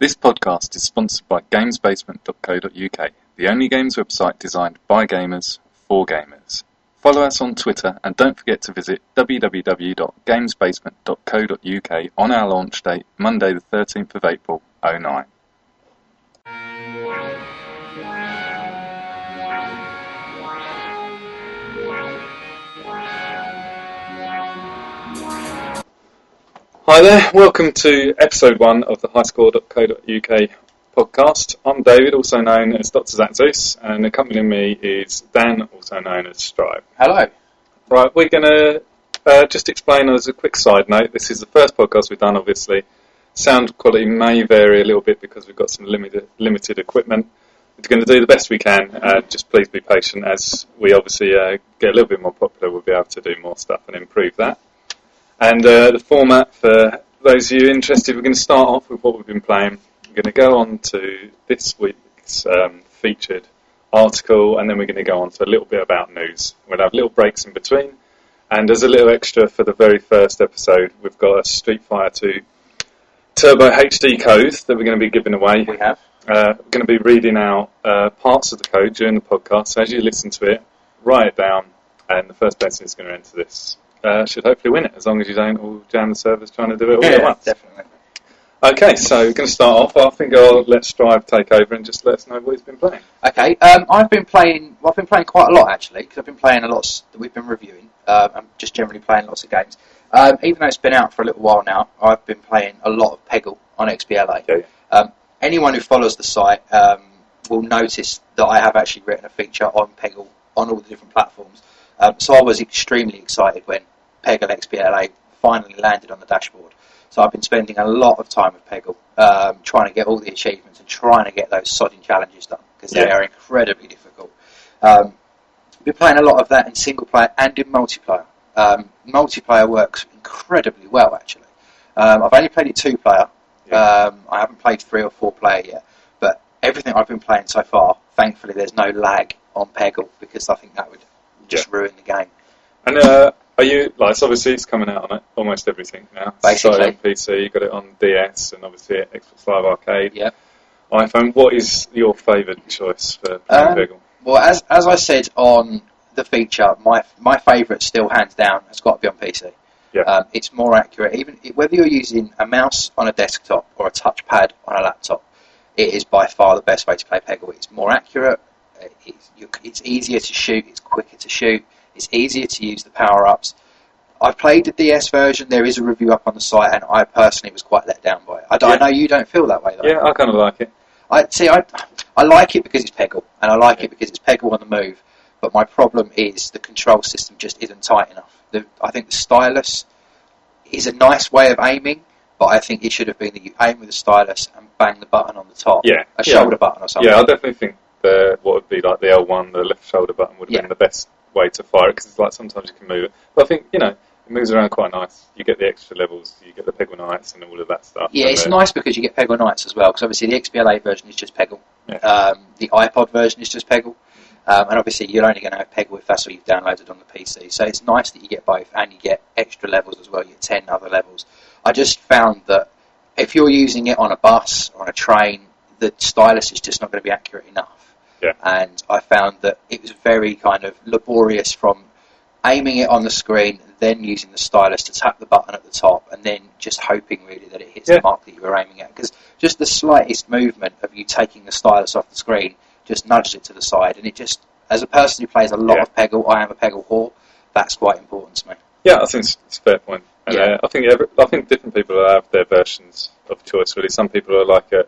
This podcast is sponsored by GamesBasement.co.uk, the only games website designed by gamers for gamers. Follow us on Twitter and don't forget to visit www.gamesbasement.co.uk on our launch date, Monday the 13th of April, 09. Hi there, welcome to episode one of the highscore.co.uk podcast. I'm David, also known as Dr. Zaxus, and accompanying me is Dan, also known as Strive. Hello. Right, we're going to uh, just explain as a quick side note. This is the first podcast we've done, obviously. Sound quality may vary a little bit because we've got some limited, limited equipment. We're going to do the best we can. Uh, just please be patient as we obviously uh, get a little bit more popular. We'll be able to do more stuff and improve that. And uh, the format for those of you interested, we're going to start off with what we've been playing. We're going to go on to this week's um, featured article, and then we're going to go on to a little bit about news. We'll have little breaks in between. And as a little extra for the very first episode, we've got a Street Fighter 2 Turbo HD code that we're going to be giving away. We have. Uh, we're going to be reading out uh, parts of the code during the podcast. So as you listen to it, write it down, and the first person who's going to enter this uh, should hopefully win it, as long as you don't all jam the servers trying to do it all at once. definitely. Okay, so we're going to start off. I think I'll let Strive take over and just let us know what he's been playing. Okay, um, I've been playing. Well, I've been playing quite a lot actually because I've been playing a lot that we've been reviewing. Um, I'm just generally playing lots of games. Um, even though it's been out for a little while now, I've been playing a lot of Peggle on XBLA. Okay. Um, anyone who follows the site um, will notice that I have actually written a feature on Peggle on all the different platforms. Um, so I was extremely excited when Peggle XBLA finally landed on the dashboard. So I've been spending a lot of time with Peggle, um, trying to get all the achievements and trying to get those sodding challenges done because they Yeah. are incredibly difficult. Um, been playing a lot of that in single player and in multiplayer. Um, multiplayer works incredibly well actually. Um, I've only played it two player. Yeah. Um, I haven't played three or four player yet, but everything I've been playing so far, thankfully, there's no lag on Peggle because I think that would just ruin the game. And uh, are you like? It's obviously, it's coming out on it, almost everything now. Basically. Started on PC, you got it on DS, and obviously Xbox Live Arcade, Yep. iPhone. What is your favourite choice for playing Um, Peggle? Well, as as I said on the feature, my my favourite still hands down has got to be on PC. Yeah. Um, it's more accurate, even whether you're using a mouse on a desktop or a touchpad on a laptop. It is by far the best way to play Peggle. It's more accurate. It's, it's easier to shoot. It's quicker to shoot. It's easier to use the power ups. I've played the DS version. There is a review up on the site, and I personally was quite let down by it. I, don't- I know you don't feel that way, though. Yeah, I kind of like it. I see. I I like it because it's Peggle, and I like it because it's Peggle on the move. But my problem is the control system just isn't tight enough. The, I think the stylus is a nice way of aiming, but I think it should have been that you aim with the stylus and bang the button on the top, Yeah, a yeah. shoulder button or something. Yeah, I definitely think the what would be like the L1, the left shoulder button, would have Yeah. been the best way to fire it because it's like sometimes you can move it. But I think you know it moves around quite nice. You get the extra levels, you get the Peggle Knights and all of that stuff. Yeah, it's nice because you get Peggle Knights as well. Because obviously the XBLA version is just Peggle. Yeah. Um, the iPod version is just Peggle. Um, and obviously you're only going to have Peggle if that's what you've downloaded on the PC. So it's nice that you get both and you get extra levels as well. You get 10 other levels. I just found that if you're using it on a bus or on a train, the stylus is just not going to be accurate enough. Yeah. And I found that it was very kind of laborious from aiming it on the screen, then using the stylus to tap the button at the top, and then just hoping really that it hits Yeah. the mark that you were aiming at. Because just the slightest movement of you taking the stylus off the screen just nudges it to the side, and it just, as a person who plays a lot Yeah. of Peggle, I am a Peggle whore. That's quite important to me. Yeah, I think it's, a fair point. And, Yeah. uh, I think every, I think different people have their versions of choice. Really, some people are like uh,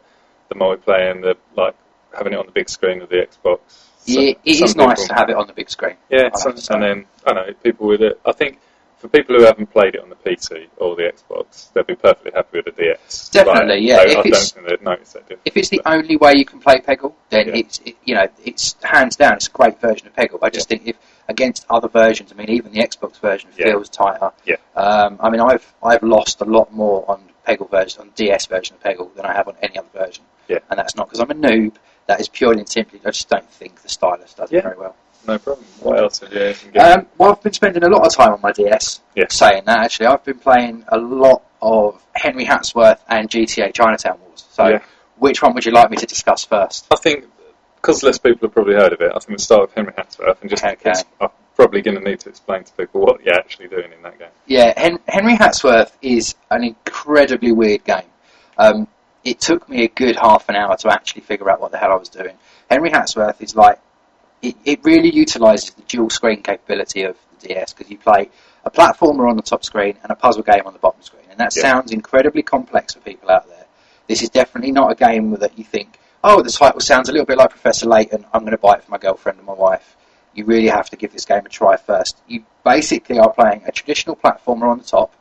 the multiplayer and the like having it on the big screen of the Xbox. Yeah, it is nice to have it on the big screen. Yeah, some, have to say. and then I know people with it. I think for people who haven't played it on the PC or the Xbox, they'll be perfectly happy with the DS. Definitely, Like, yeah, I, if I don't it's- think they'd notice that difference. If it's the only way you can play Peggle, then Yeah. it's it, you know it's hands down it's a great version of Peggle. I just think if against other versions, I mean even the Xbox version Yeah. feels tighter. Yeah. Um, I mean I've I've lost a lot more on Peggle version on DS version of Peggle than I have on any other version. Yeah. And that's not because I'm a noob. That is purely and simply I just don't think the stylus does Yeah. it very well. No problem. What else have you? Um, well, I've been spending a lot of time on my DS. Yeah. Saying that, actually, I've been playing a lot of Henry Hatsworth and GTA Chinatown Wars. So Yeah. Which one would you like me to discuss first? I think because less people have probably heard of it, I think we'll start with Henry Hatsworth and just Okay. I'm probably going to need to explain to people what you're actually doing in that game. Yeah, Hen- Henry Hatsworth is an incredibly weird game. Um, it took me a good half an hour to actually figure out what the hell I was doing. Henry Hatsworth is like, it, it really utilises the dual screen capability of the DS because you play a platformer on the top screen and a puzzle game on the bottom screen. And that Yeah. sounds incredibly complex for people out there. This is definitely not a game that you think, oh, the title sounds a little bit like Professor Layton, I'm going to buy it for my girlfriend and my wife. You really have to give this game a try first. You basically are playing a traditional platformer on the top,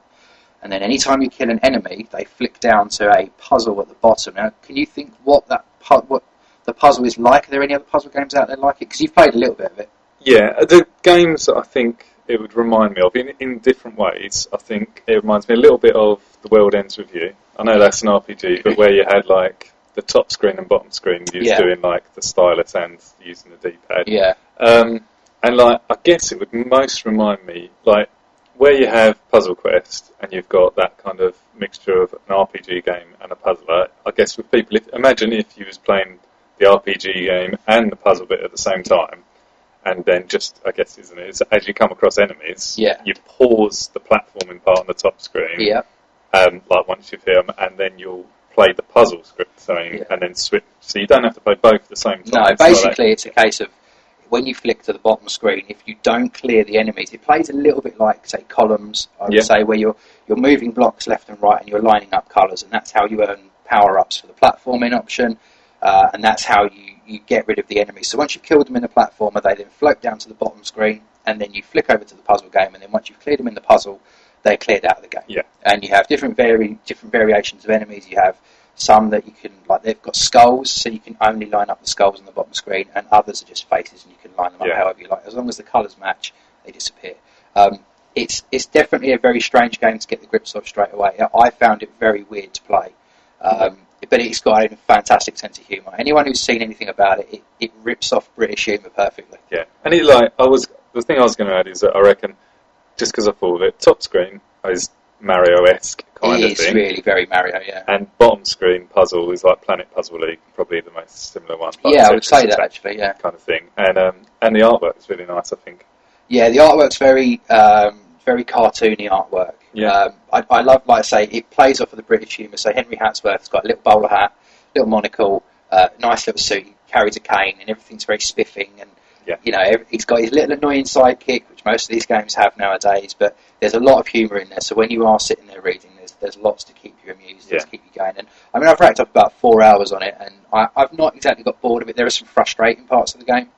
and then anytime you kill an enemy, they flick down to a puzzle at the bottom. Now, can you think what that pu- what the puzzle is like? Are there any other puzzle games out there like it? Because you've played a little bit of it. Yeah, the games that I think it would remind me of in, in different ways. I think it reminds me a little bit of The World Ends With You. I know that's an RPG, but where you had like the top screen and bottom screen, you was Yeah. doing like the stylus and using the D-pad. Yeah, Um, and like, I guess it would most remind me, like, where you have Puzzle Quest and you've got that kind of mixture of an RPG game and a puzzler. I guess with people, if, imagine if you was playing the RPG game and the puzzle bit at the same time, and then just, I guess, isn't it? As you come across enemies, Yeah. you pause the platforming part on the top screen, yeah, um, like once you've hit them, and then you'll play the puzzle script, so, Yeah. and then switch. So you don't have to play both at the same time. No, not like- basically it's a case of when you flick to the bottom screen, if you don't clear the enemies, it plays a little bit like say columns. I would Yeah. say where you're you're moving blocks left and right, and you're lining up colours, and that's how you earn power ups for the platforming option, uh, and that's how you you get rid of the enemies. So once you've killed them in the platformer, they then float down to the bottom screen, and then you flick over to the puzzle game, and then once you've cleared them in the puzzle, they're cleared out of the game. Yeah. And you have different vari- different variations of enemies. You have some that you can like they've got skulls, so you can only line up the skulls on the bottom screen, and others are just faces, and you can line them up Yeah. however you like. As long as the colours match, they disappear. Um, it's it's definitely a very strange game to get the grips of straight away. I found it very weird to play, um, but it's got a fantastic sense of humour. Anyone who's seen anything about it, it, it rips off British humour perfectly. Yeah, and it like I was the thing I was going to add is that I reckon just because I thought of it, top screen is Mario esque kind it of is thing, really very Mario, yeah. and bottom screen puzzle is like Planet Puzzle League, probably the most similar one. like yeah, I would say that actually, yeah. kind of thing, and um, and the artwork is really nice. I think. Yeah, the artwork's very, um, very cartoony artwork. Yeah. Um, I, I love, like I say, it plays off of the British humour. So Henry Hatsworth's got a little bowler hat, little monocle, uh, nice little suit. He carries a cane, and everything's very spiffing. And Yeah. you know, he's got his little annoying sidekick, which most of these games have nowadays. But there's a lot of humour in there. So when you are sitting there reading, there's there's lots to keep you amused, Yeah. to keep you going. And I mean, I've racked up about four hours on it, and I, I've not exactly got bored of it. There are some frustrating parts of the game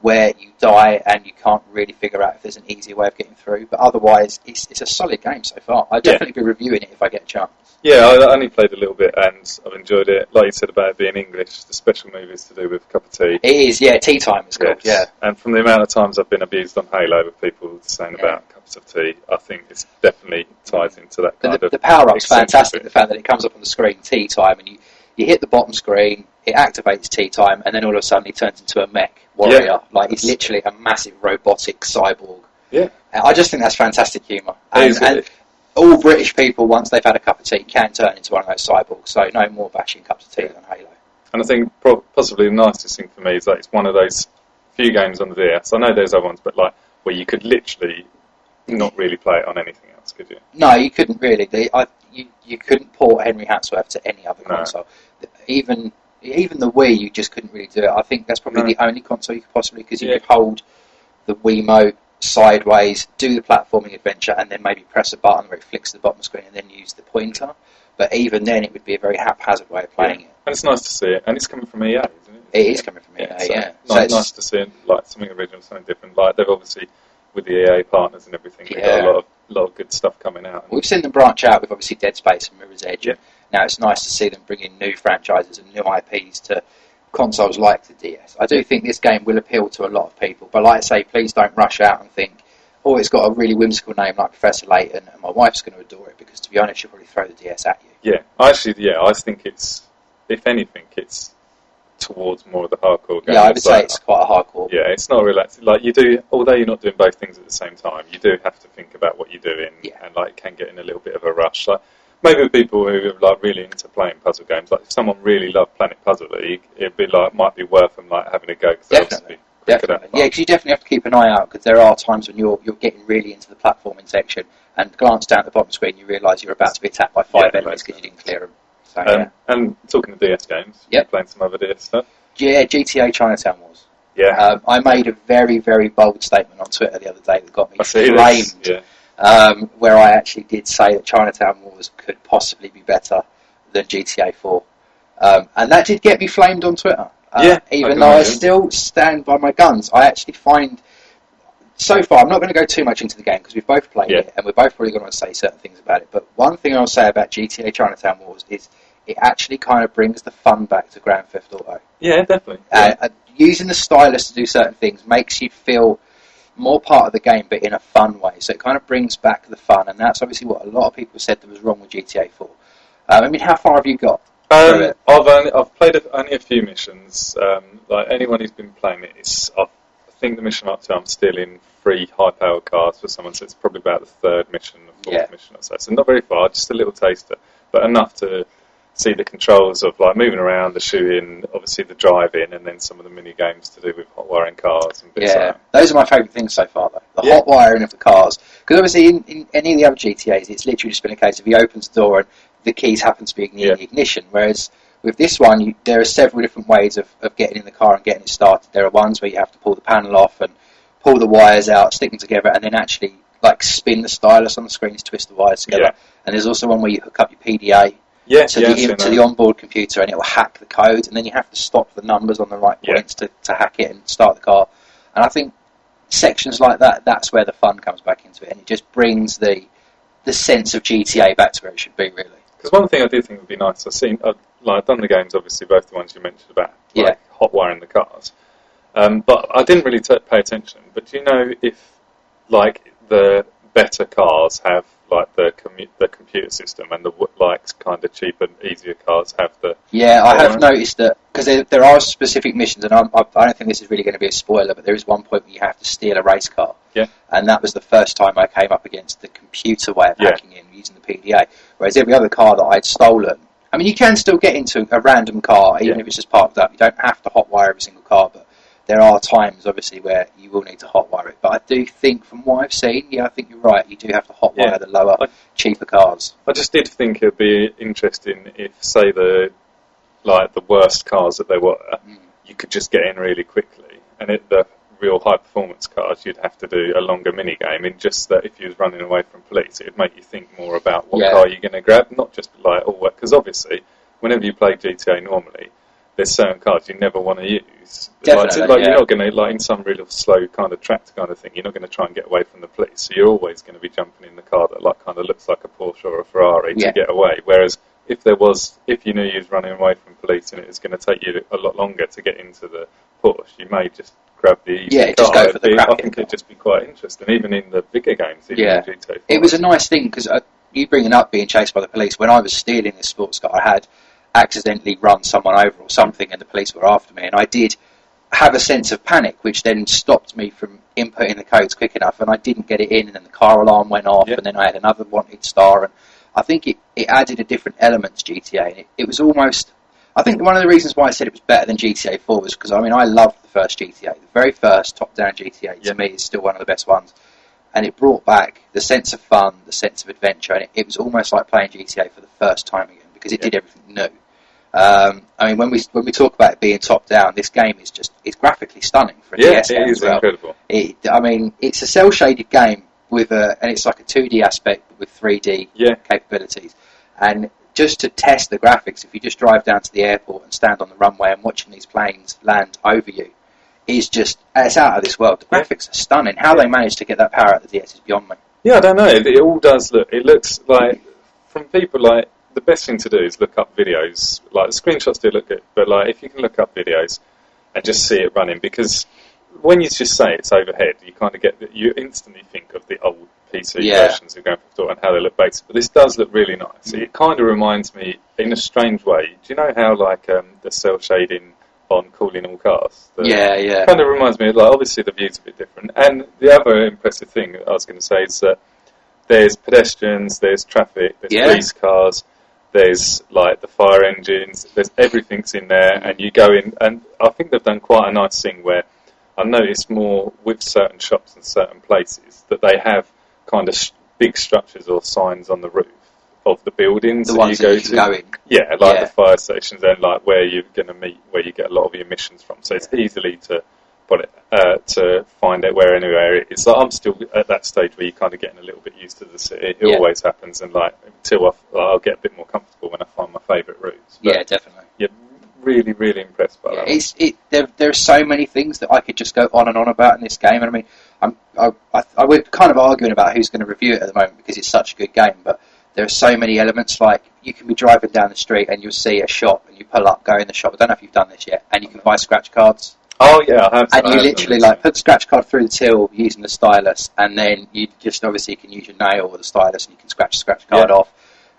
where you die and you can't really figure out if there's an easier way of getting through. But otherwise, it's, it's a solid game so far. I'd Yeah. definitely be reviewing it if I get a chance. Yeah, I only played a little bit, and I've enjoyed it. Like you said about it being English, the special movies to do with a cup of tea. It is, yeah, tea time it's called, yeah. And from the amount of times I've been abused on Halo with people saying Yeah. about cups of tea, I think it's definitely ties into that kind the, of the power up's eccentric fantastic. The fact that it comes up on the screen, tea time, and you, you hit the bottom screen, it activates tea time, and then all of a sudden he turns into a mech warrior. Yeah. Like he's literally a massive robotic cyborg. Yeah. Uh, I just think that's fantastic humour. And, is, and all British people, once they've had a cup of tea, can turn into one of those cyborgs. So no more bashing cups of tea than Halo. And I think pro- possibly the nicest thing for me is that it's one of those few games on the DS. I know there's other ones, but like where you could literally not really play it on anything else, could you? No, you couldn't really. They, I, you, you couldn't port Henry Hatsworth to any other No. Even even the Wii, you just couldn't really do it. I think that's probably No. the only console you could possibly because you Yeah. could hold the Wiimote sideways, do the platforming adventure, and then maybe press a button where it flicks to the bottom screen and then use the pointer. But even then, it would be a very haphazard way of playing it. And it's nice to see it, and it's coming from EA, isn't it? It is coming from EA, so yeah. So Nice, it's- nice to see it, like something original, something different. Like they've obviously with the EA partners and everything, they've got a lot of lot of good stuff coming out. We've seen them branch out with obviously Dead Space and Mirror's Edge. Yeah. Now it's nice to see them bring in new franchises and new IPs to consoles like the DS. I do think this game will appeal to a lot of people, but like I say, please don't rush out and think, oh, it's got a really whimsical name like Professor Layton, and my wife's going to adore it because, to be honest, she'll probably throw the DS at you. Yeah, I actually, yeah, I think it's, if anything, it's towards more of the hardcore game. Yeah, I would say like- it's quite a hardcore. Yeah, it's not relaxed. Like you do, although you're not doing both things at the same time, you do have to think about what you're doing, Yeah. and like can get in a little bit of a rush. Like maybe with people who are like really into playing puzzle games, like if someone really loved Planet Puzzle League, it'd be like might be worth them like having a go because they'll be Definitely. quicker Definitely. Yeah, because you definitely have to keep an eye out because there are times when you're you're getting really into the platforming section and glance down at the bottom screen, you realise you're about to be attacked by five Yeah, enemies because you didn't clear them. So Um, yeah. And talking of DS games, Yep. playing some other DS stuff. yeah, GTA Chinatown Wars. Yeah, Um, I made a very very bold statement on Twitter the other day that got me I flamed. Yeah, um, where I actually did say that Chinatown Wars could possibly be better than GTA 4. Um, and that did get me flamed on Twitter. Uh, Yeah, even can though I still stand by my guns, I actually find. So far, I'm not going to go too much into the game because we've both played Yeah. it and we're both probably going to say certain things about it. But one thing I'll say about GTA Chinatown Wars is it actually kind of brings the fun back to Grand Theft Auto. yeah, definitely. Uh, uh, using the stylus to do certain things makes you feel more part of the game, but in a fun way. So it kind of brings back the fun, and that's obviously what a lot of people said that was wrong with GTA 4. Um, I mean, how far have you got? Um. I've only, I've played a, only a few missions. Um, like anyone who's been playing it, it's I've, I think the mission up to I'm still in three high-powered cars for someone, so it's probably about the third mission, the fourth Yeah. mission or so. So not very far, just a little taster, but enough to see the controls of like moving around, the shooting, obviously the driving, and then some of the mini games to do with hot wiring cars and bits Yeah, like that. those are my favourite things so far, though. The Yeah. hot wiring of the cars. Because obviously, in, in any of the other GTAs, it's literally just been a case of he opens the door and the keys happen to be in the Yeah. ignition. Whereas with this one, you, there are several different ways of, of getting in the car and getting it started. There are ones where you have to pull the panel off and pull the wires out, stick them together, and then actually like spin the stylus on the screen to twist the wires together. Yeah. And there's also one where you hook up your PDA Yeah, to, yeah, the, I've to the onboard computer and it will hack the code and then you have to stop the numbers on the right Yeah. points to, to hack it and start the car. And I think sections like that, that's where the fun comes back into it and it just brings the the sense of GTA back to where it should be really. Because one thing I do think would be nice, I've seen, I've, like, I've done the games, obviously, both the ones you mentioned about like, Yeah. hot wiring the cars. Um, but I didn't really t- pay attention. But do you know if, like, the better cars have, like, the commu- the computer system and the, like, kind of cheaper, easier cars have the. Yeah, I have noticed that because there, there are specific missions, and I'm, I, I don't think this is really going to be a spoiler, but there is one point where you have to steal a race car. Yeah. And that was the first time I came up against the computer way of Yeah. hacking in using the PDA. Whereas every other car that I'd stolen, I mean, you can still get into a random car, even Yeah. if it's just parked up. You don't have to hotwire every single car, but there are times, obviously, where you will need to hotwire it. But I do think, from what I've seen, yeah, I think you're right. You do have to hotwire Yeah. the lower, I- cheaper cars. I just did think it'd be interesting if, say, the like the worst cars that they were, Mm. you could just get in really quickly, and it, the real high performance cars, you'd have to do a longer mini game. In just that, if you was running away from police, it'd make you think more about what Yeah. car you're going to grab, not just like all oh, because obviously, whenever you play GTA normally. There's certain cars you never want to use. Definitely, like, like yeah. you're not going to like in some real slow kind of tracked kind of thing. You're not going to try and get away from the police. So you're always going to be jumping in the car that like kind of looks like a Porsche or a Ferrari Yeah. to get away. Whereas if there was, if you knew you was running away from police and it was going to take you a lot longer to get into the Porsche, you may just grab the easy Yeah, car. just go for the be- I think car. it'd just be quite interesting, even in the bigger games. Yeah. in GTA 4. It was a nice thing because uh, you bringing up being chased by the police. When I was stealing this sports car, I had accidentally run someone over or something, and the police were after me. And I did have a sense of panic, which then stopped me from inputting the codes quick enough. And I didn't get it in, and then the car alarm went off, Yeah. and then I had another wanted star. And I think it, it added a different element to GTA. And it, it was almost. I think one of the reasons why I said it was better than GTA 4 was because I mean I loved the first GTA. The very first top-down GTA Yeah. to me is still one of the best ones and it brought back the sense of fun, the sense of adventure, and it, it was almost like playing GTA for the first time again because it Yeah. did everything new. Um, I mean, when we when we talk about it being top down, this game is just it's graphically stunning for a yeah, DS it is well. incredible. It, I mean, it's a cell shaded game with a, and it's like a 2D aspect with 3D Yeah, capabilities. And just to test the graphics, if you just drive down to the airport and stand on the runway and watching these planes land over you, is just it's out of this world. The Yeah. graphics are stunning. How they managed to get that power out of the DS is beyond me. Yeah, I don't know. It, it all does look. It looks like from people like the best thing to do is look up videos. Like the screenshots do look good, but like if you can look up videos and just see it running, because when you just say it's overhead, you kind of get that you instantly think of the old PC Yeah. versions of Grand Theft Auto and how they look basic. But this does look really nice. It kind of reminds me, in a strange way. Do you know how like um, the cell shading on Calling All Cars? The, Yeah, yeah. kind of reminds me of like obviously the view's a bit different and the other impressive thing I was going to say is that there's pedestrians, there's traffic, there's Yeah. police cars, there's like the fire engines, there's everything's in there, and you go in, and I think they've done quite a nice thing where I noticed more with certain shops and certain places that they have kind of sh- big structures or signs on the roof of the buildings The that ones you go to. can go in. Yeah, like Yeah. the fire stations and like where you're going to meet, where you get a lot of your emissions from. So it's easily to it uh, to find out where anywhere it is. So I'm still at that stage where you're kind of getting a little bit used to the city. It Yeah. always happens, and like until I, I'll get a bit more comfortable when I find my favourite routes. But Yeah, definitely. yeah, really, really impressed by Yeah, that. it's it. There, there are so many things that I could just go on and on about in this game. And I mean, I'm, I, I, I we're kind of arguing about who's going to review it at the moment because it's such a good game. But there are so many elements. Like you can be driving down the street and you'll see a shop and you pull up, go in the shop. I don't know if you've done this yet, and you can buy scratch cards. Oh yeah, I have. And I you have literally done like put the scratch card through the till using the stylus, and then you just obviously can use your nail or the stylus, and you can scratch the scratch card Yeah. off.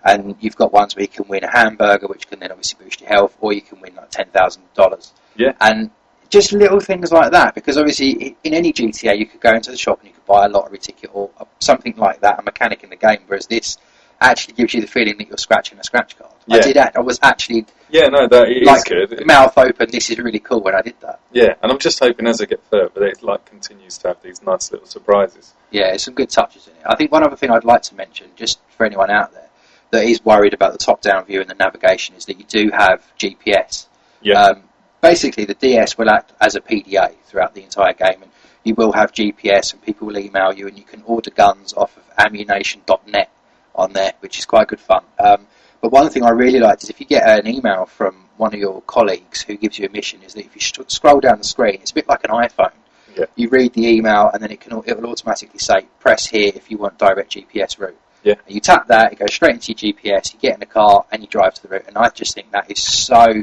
And you've got ones where you can win a hamburger, which can then obviously boost your health, or you can win like ten thousand dollars. Yeah. And just little things like that, because obviously in any GTA you could go into the shop and you could buy a lottery ticket or something like that, a mechanic in the game. Whereas this actually gives you the feeling that you're scratching a scratch card. I did. I was actually Yeah, no, that it is like good. mouth open. This is really cool when I did that. Yeah, and I'm just hoping as I get further, that it like continues to have these nice little surprises. Yeah, there's some good touches in it. I think one other thing I'd like to mention, just for anyone out there that is worried about the top-down view and the navigation, is that you do have GPS. Yeah, Um, basically, the DS will act as a PDA throughout the entire game, and you will have GPS, and people will email you, and you can order guns off of Ammu-Nation.net on there, which is quite good fun. Um, but one thing I really liked is if you get an email from one of your colleagues who gives you a mission, is that if you scroll down the screen, it's a bit like an iPhone. Yeah. You read the email, and then it can it will automatically say press here if you want direct GPS route. Yeah. And you tap that, it goes straight into your GPS. You get in the car and you drive to the route. And I just think that is so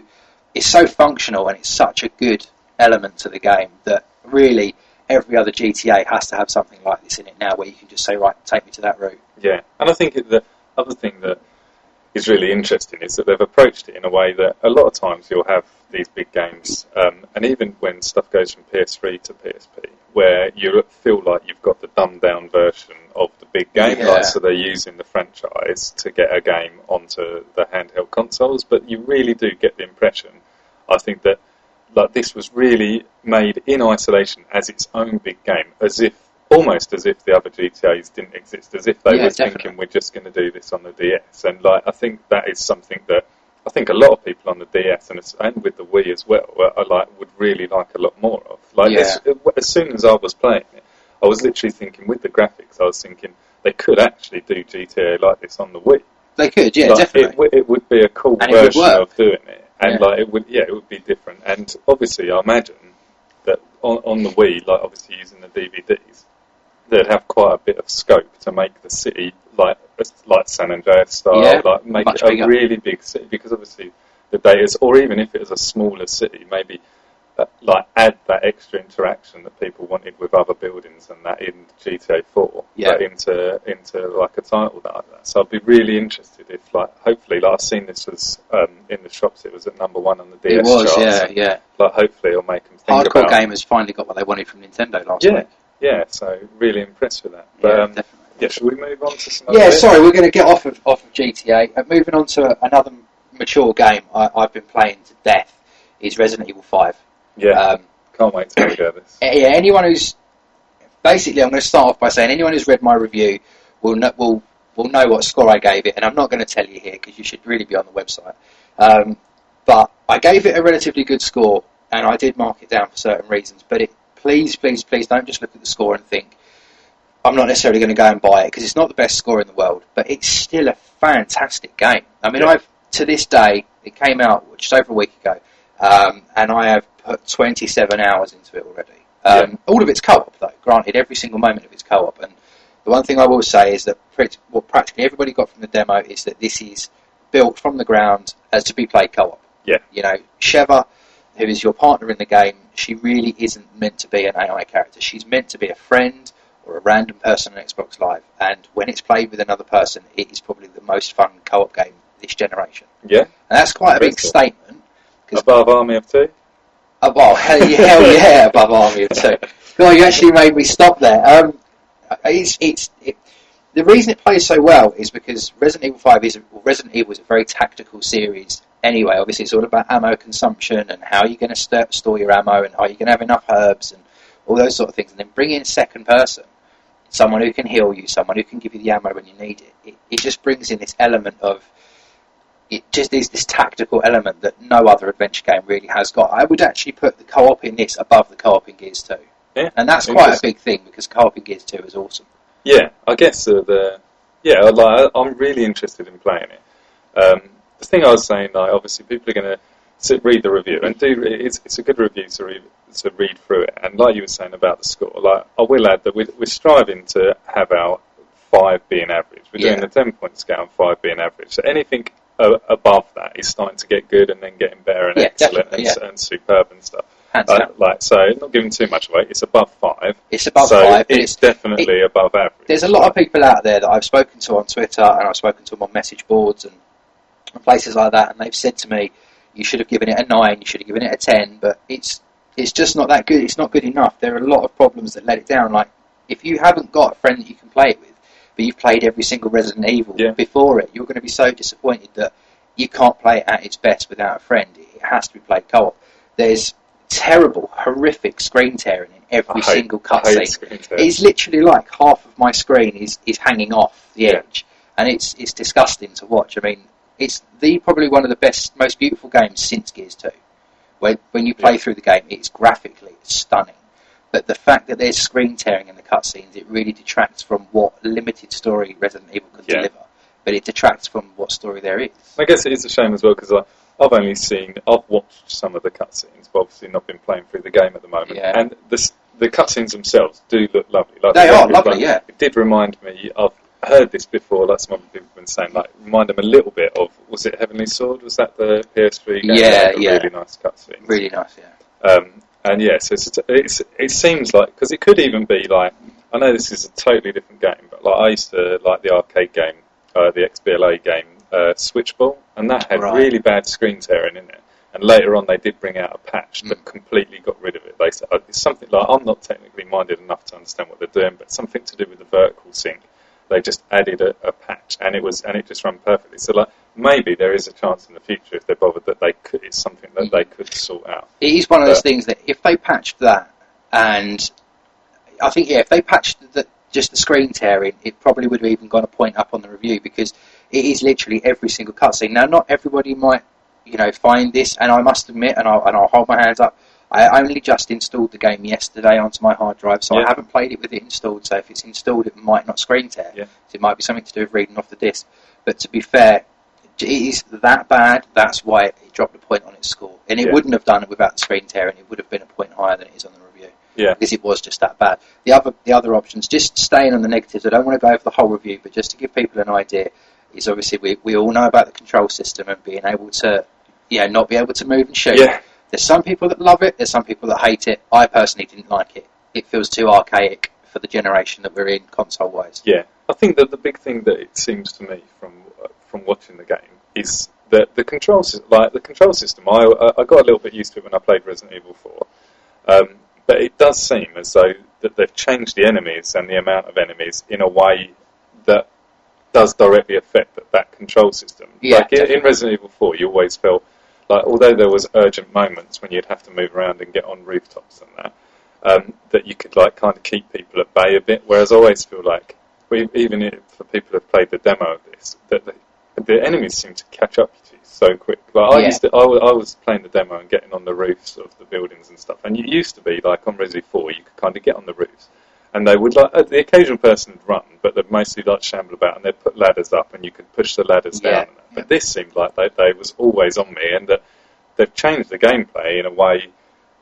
it's so functional and it's such a good element to the game that really every other GTA has to have something like this in it now, where you can just say, right, take me to that route. yeah. And I think the other thing that is really interesting is that they've approached it in a way that a lot of times you'll have these big games, um, and even when stuff goes from PS3 to PSP, where you feel like you've got the dumbed down version of the big game, Yeah. like so they're using the franchise to get a game onto the handheld consoles, but you really do get the impression, I think that like this was really made in isolation as its own big game, as if almost as if the other GTA's didn't exist, as if they Yeah, were definitely. thinking we're just going to do this on the DS, and like I think that is something that I think a lot of people on the DS and, and with the Wii as well, uh, I like would really like a lot more of. Like Yeah. as, as soon as I was playing it, I was literally thinking with the graphics, I was thinking they could actually do GTA like this on the Wii. They could, yeah, Like, definitely. It, w- it would be a cool And version of doing it, and Yeah. like it would, yeah, it would be different. And obviously, I imagine that on, on the Wii, like obviously using the DVDs, they'd have quite a bit of scope to make the city like like San Andreas style, Yeah, like make it a bigger. really big city. Because obviously, the data's, or even if it was a smaller city, maybe. Uh, like add that extra interaction that people wanted with other buildings and that in GTA 4 Yeah. but into into like a title that like that. So I'd be really interested if like hopefully like I've seen this was um, in the shops. It was at number one on the DS It was, charts. yeah, yeah. Like hopefully it'll make them think Hardcore about. gamers finally got what they wanted from Nintendo last Yeah, week. Yeah. So really impressed with that. But Yeah, um, yeah, should we move on to some? other Yeah, sorry, we're going to get off of off of GTA. Uh, moving on to another mature game I, I've been playing to death is Resident Evil Five. Yeah, Um, can't wait to go this. Yeah, anyone who's basically, I'm going to start off by saying anyone who's read my review will know, will will know what score I gave it, and I'm not going to tell you here because you should really be on the website. Um, but I gave it a relatively good score, and I did mark it down for certain reasons. But it, please, please, please, don't just look at the score and think I'm not necessarily going to go and buy it because it's not the best score in the world, but it's still a fantastic game. I mean, Yeah. I've to this day it came out just over a week ago, um, and I have put 27 hours into it already. Um, All of it's co-op, though. Granted, every single moment of it's co-op. And the one thing I will say is that pretty, what practically everybody got from the demo is that this is built from the ground as to be played co-op. Yeah. You know, Sheva, who is your partner in the game, she really isn't meant to be an AI character. She's meant to be a friend or a random person on Xbox Live. And when it's played with another person, it is probably the most fun co-op game this generation. Yeah, And that's quite a big cool. statement. above Army of Two. Oh, well, hell yeah, hell yeah, above Army of Two. God, you actually made me stop there. Um, it's, it's, it, the reason it plays so well is because Resident Evil Five is Resident Evil is a very tactical series. Anyway, obviously it's all about ammo consumption and how you're going to st- store your ammo and are you going to have enough herbs and all those sort of things. And then bring in second person, someone who can heal you, someone who can give you the ammo when you need it. It, it just brings in this element of it just is this tactical element that no other adventure game really has got. I would actually put the co-op in this above the co-op in Gears 2. Yeah, And that's quite a big thing because co-op in Gears 2 is awesome. Yeah, I guess uh, the yeah, I like, I'm really interested in playing it. Um, the thing I was saying, like, obviously, people are going to read the review and do. It's, it's a good review to read to read through it. And like you were saying about the score, like I will add that we're, we're striving to have our five being average. We're doing Yeah. a ten point scale and five being average. So anything uh, above that is starting to get good and then getting better and Yeah, excellent and, definitely, and superb and stuff. Down. Like, so, not giving too much away. It's above five. It's above so five, it's, it's definitely above average. there's a lot of people out there that I've spoken to on Twitter and I've spoken to them on message boards and places like that, and they've said to me, "You should have given it a nine, you should have given it a ten, but it's it's just not that good. It's not good enough. There are a lot of problems that let it down. Like if you haven't got a friend that you can play it with, but you've played every single Resident Evil Yeah. before it, you're going to be so disappointed that you can't play it at its best without a friend. It has to be played co-op. There's terrible, horrific screen tearing in every hate- single cutscene. It's literally like half of my screen is, is hanging off the Yeah. edge, and it's it's disgusting to watch. I mean, it's the probably one of the best, most beautiful games since Gears Two. When when you play Yeah. through the game, it's graphically stunning, but the fact that there's screen tearing in the cutscenes, it really detracts from what limited story Resident Evil could Yeah. deliver. But it detracts from what story there is. I guess it is a shame as well because uh, I've only seen, I've watched some of the cutscenes, but obviously not been playing through the game at the moment. Yeah. And the the cutscenes themselves do look lovely. Like They the are lovely, yeah. It did remind me. I've heard this before. Like some other people have been saying, like remind them a little bit of was it Heavenly Sword? Was that the PS3 game? Yeah, That had the yeah. Really nice cutscenes. Really nice, yeah. Um, and yes, it's, it's it seems like because it could even be like I know this is a totally different game, but like I used to like the arcade game, uh, the XBLA game, uh, Switchball, and that had Right. really bad screen tearing in it. And later on, they did bring out a patch that Mm. completely got rid of it. They said uh, it's something like I'm not technically minded enough to understand what they're doing, but something to do with the vertical sync. They just added a, a patch, and it was and it just ran perfectly. So like maybe there is a chance in the future if they're bothered that they could. It's something that they could sort out. It is one of those things that if they patched that, and I think yeah, if they patched the, just the screen tearing, it probably would have even gone a point up on the review because it is literally every single cutscene. Now, not everybody might you know find this, and I must admit, and I'll, and I'll hold my hands up. I only just installed the game yesterday onto my hard drive, so Yeah. I haven't played it with it installed. So if it's installed, it might not screen tear. Yeah. So it might be something to do with reading off the disc. But to be fair, it is that bad. That's why it dropped a point on its score, and it Yeah. wouldn't have done it without the screen tearing. It would have been a point higher than it is on the review Yeah. because it was just that bad. The other the other options, just staying on the negatives. I don't want to go over the whole review, but just to give people an idea, is obviously we we all know about the control system and being able to, yeah, not be able to move and shoot. Yeah. There's some people that love it. There's some people that hate it. I personally didn't like it. It feels too archaic for the generation that we're in console wise. Yeah, I think that the big thing that it seems to me from uh, from watching the game is that the control system, like the control system, I I got a little bit used to it when I played Resident Evil 4, um, but it does seem as though that they've changed the enemies and the amount of enemies in a way that does directly affect that, that control system. Yeah, like in, in. Resident Evil 4, you always felt like although there was urgent moments when you'd have to move around and get on rooftops and that, um, that you could like kind of keep people at bay a bit. Whereas I always feel like, we, even if, for people who've played the demo of this, that the, the enemies seem to catch up to you so quick. Like I Yeah. used to, I, was playing the demo and getting on the roofs of the buildings and stuff, and it used to be like on Resi Four, you could kind of get on the roofs. And they would like uh, the occasional person would run, but they'd mostly like shamble about, and they'd put ladders up, and you could push the ladders Yeah. down. But this seemed like they, they was always on me, and that they've changed the gameplay in a way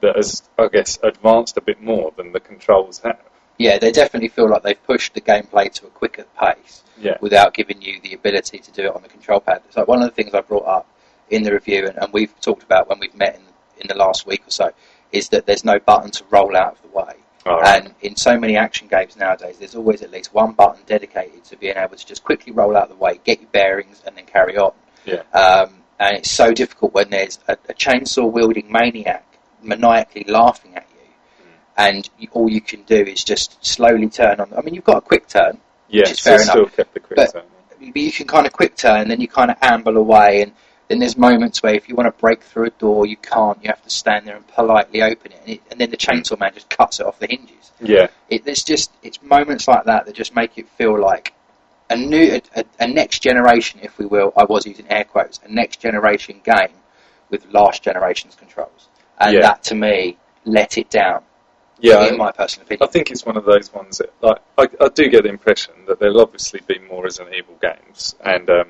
that has, I guess, advanced a bit more than the controls have. Yeah, they definitely feel like they've pushed the gameplay to a quicker pace Yeah, without giving you the ability to do it on the control pad. It's like one of the things I brought up in the review, and, and we've talked about when we've met in, in the last week or so, is that there's no button to roll out of the way. Right. And in so many action games nowadays, there's always at least one button dedicated to being able to just quickly roll out of the way, get your bearings, and then carry on. yeah, Um, and it's so difficult when there's a, a chainsaw wielding maniac maniacally laughing at you, and you, all you can do is just slowly turn on. I mean, you've got a quick turn, Yeah, is so fair still kept the quick But- turn. but you can kind of quick turn, and then you kind of amble away, and then there's moments where if you want to break through a door, you can't. You have to stand there and politely open it, and, it, and then the chainsaw man just cuts it off the hinges. Yeah, It, there's just it's moments like that that just make it feel like a new, a, a, a next generation, if we will. I was using air quotes, a next generation game with last generation's controls, and Yeah. that to me let it down. yeah. in my personal opinion, I think it's one of those ones that, like, I, I do get the impression that there'll obviously be more Resident Evil games, and um,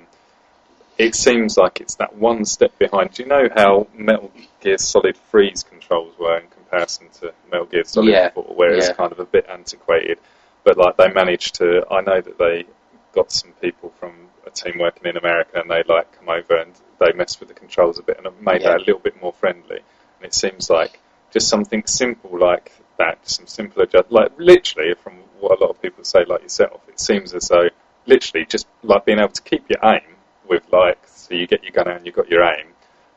it seems like it's that one step behind. Do you know how Metal Gear Solid 3's controls were in comparison to Metal Gear Solid Yeah, 4, where it's kind of a bit antiquated, but like they managed to. I know that they got some people from a team working in America, and they like come over and they messed with the controls a bit and made Yeah. that a little bit more friendly. And it seems like just something simple like that, some simple adjust, like literally from what a lot of people say, like yourself, it seems as though literally just like being able to keep your aim with like, so you get your gun out and you've got your aim,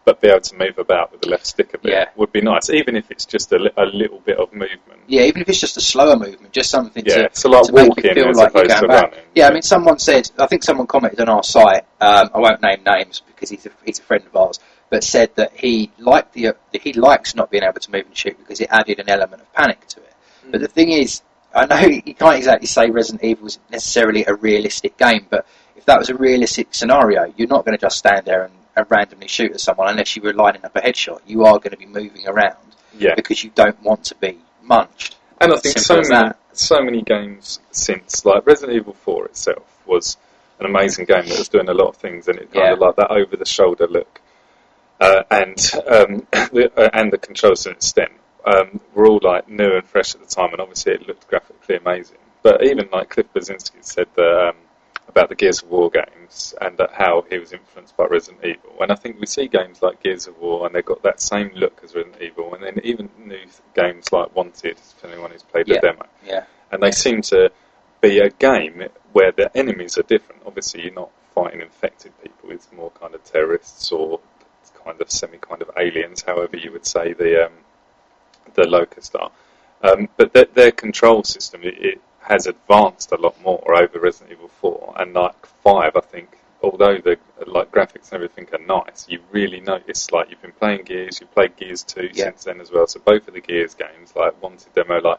but be able to move about with the left stick a bit Yeah. would be nice, even if it's just a, li- a little bit of movement. Yeah, even if it's just a slower movement, just something Yeah, to, so like to make walking it feel as like you're opposed going to back. running. Yeah, I mean, someone said, I think someone commented on our site. Um, I won't name names because he's a, he's a friend of ours, but said that he liked the that he likes not being able to move and shoot because it added an element of panic to it. Mm. But the thing is, I know you can't exactly say Resident Evil is necessarily a realistic game, but if that was a realistic scenario, you're not going to just stand there and, and randomly shoot at someone unless you were lining up a headshot. You are going to be moving around Yeah. because you don't want to be munched. And I think so Simple many, so many games since, like Resident Evil 4 itself was an amazing game that was doing a lot of things, and it kind Yeah. of like that over the shoulder look, uh, and um, the, uh, and the controls to an extent um, were all like new and fresh at the time, and obviously it looked graphically amazing. But even like Cliff Bleszinski said that, um, about the Gears of War games and how he was influenced by Resident Evil, and I think we see games like Gears of War and they've got that same look as Resident Evil, and then even new games like Wanted, for anyone who's played Yeah. the demo Yeah. and they seem to be a game where the enemies are different. Obviously, you're not fighting infected people; it's more kind of terrorists or kind of semi kind of aliens, however you would say the um, the locust are. Um, but their, their control system it, it has advanced a lot more over Resident Evil 4 and like 5. I think, although the like graphics and everything are nice, you really notice like you've been playing Gears, you've played Gears 2 Yeah. since then as well. So both of the Gears games, like Wanted Demo, like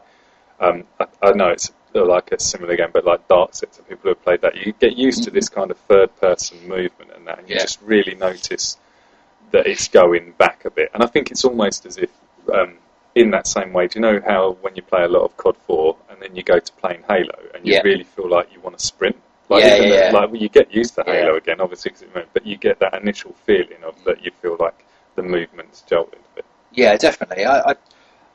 um, I, I know it's like a similar game, but like Dark Sector, people who have played that, you get used to this kind of third-person movement and that, and you Yeah. just really notice that it's going back a bit. And I think it's almost as if, um, in that same way, do you know how when you play a lot of COD 4 and then you go to playing Halo and you Yeah. really feel like you want to sprint? Like, Yeah, even yeah, the- like well, you get used to. Halo again, obviously, but you get that initial feeling of that you feel like the movement's jolted a bit. Yeah, definitely. I, I,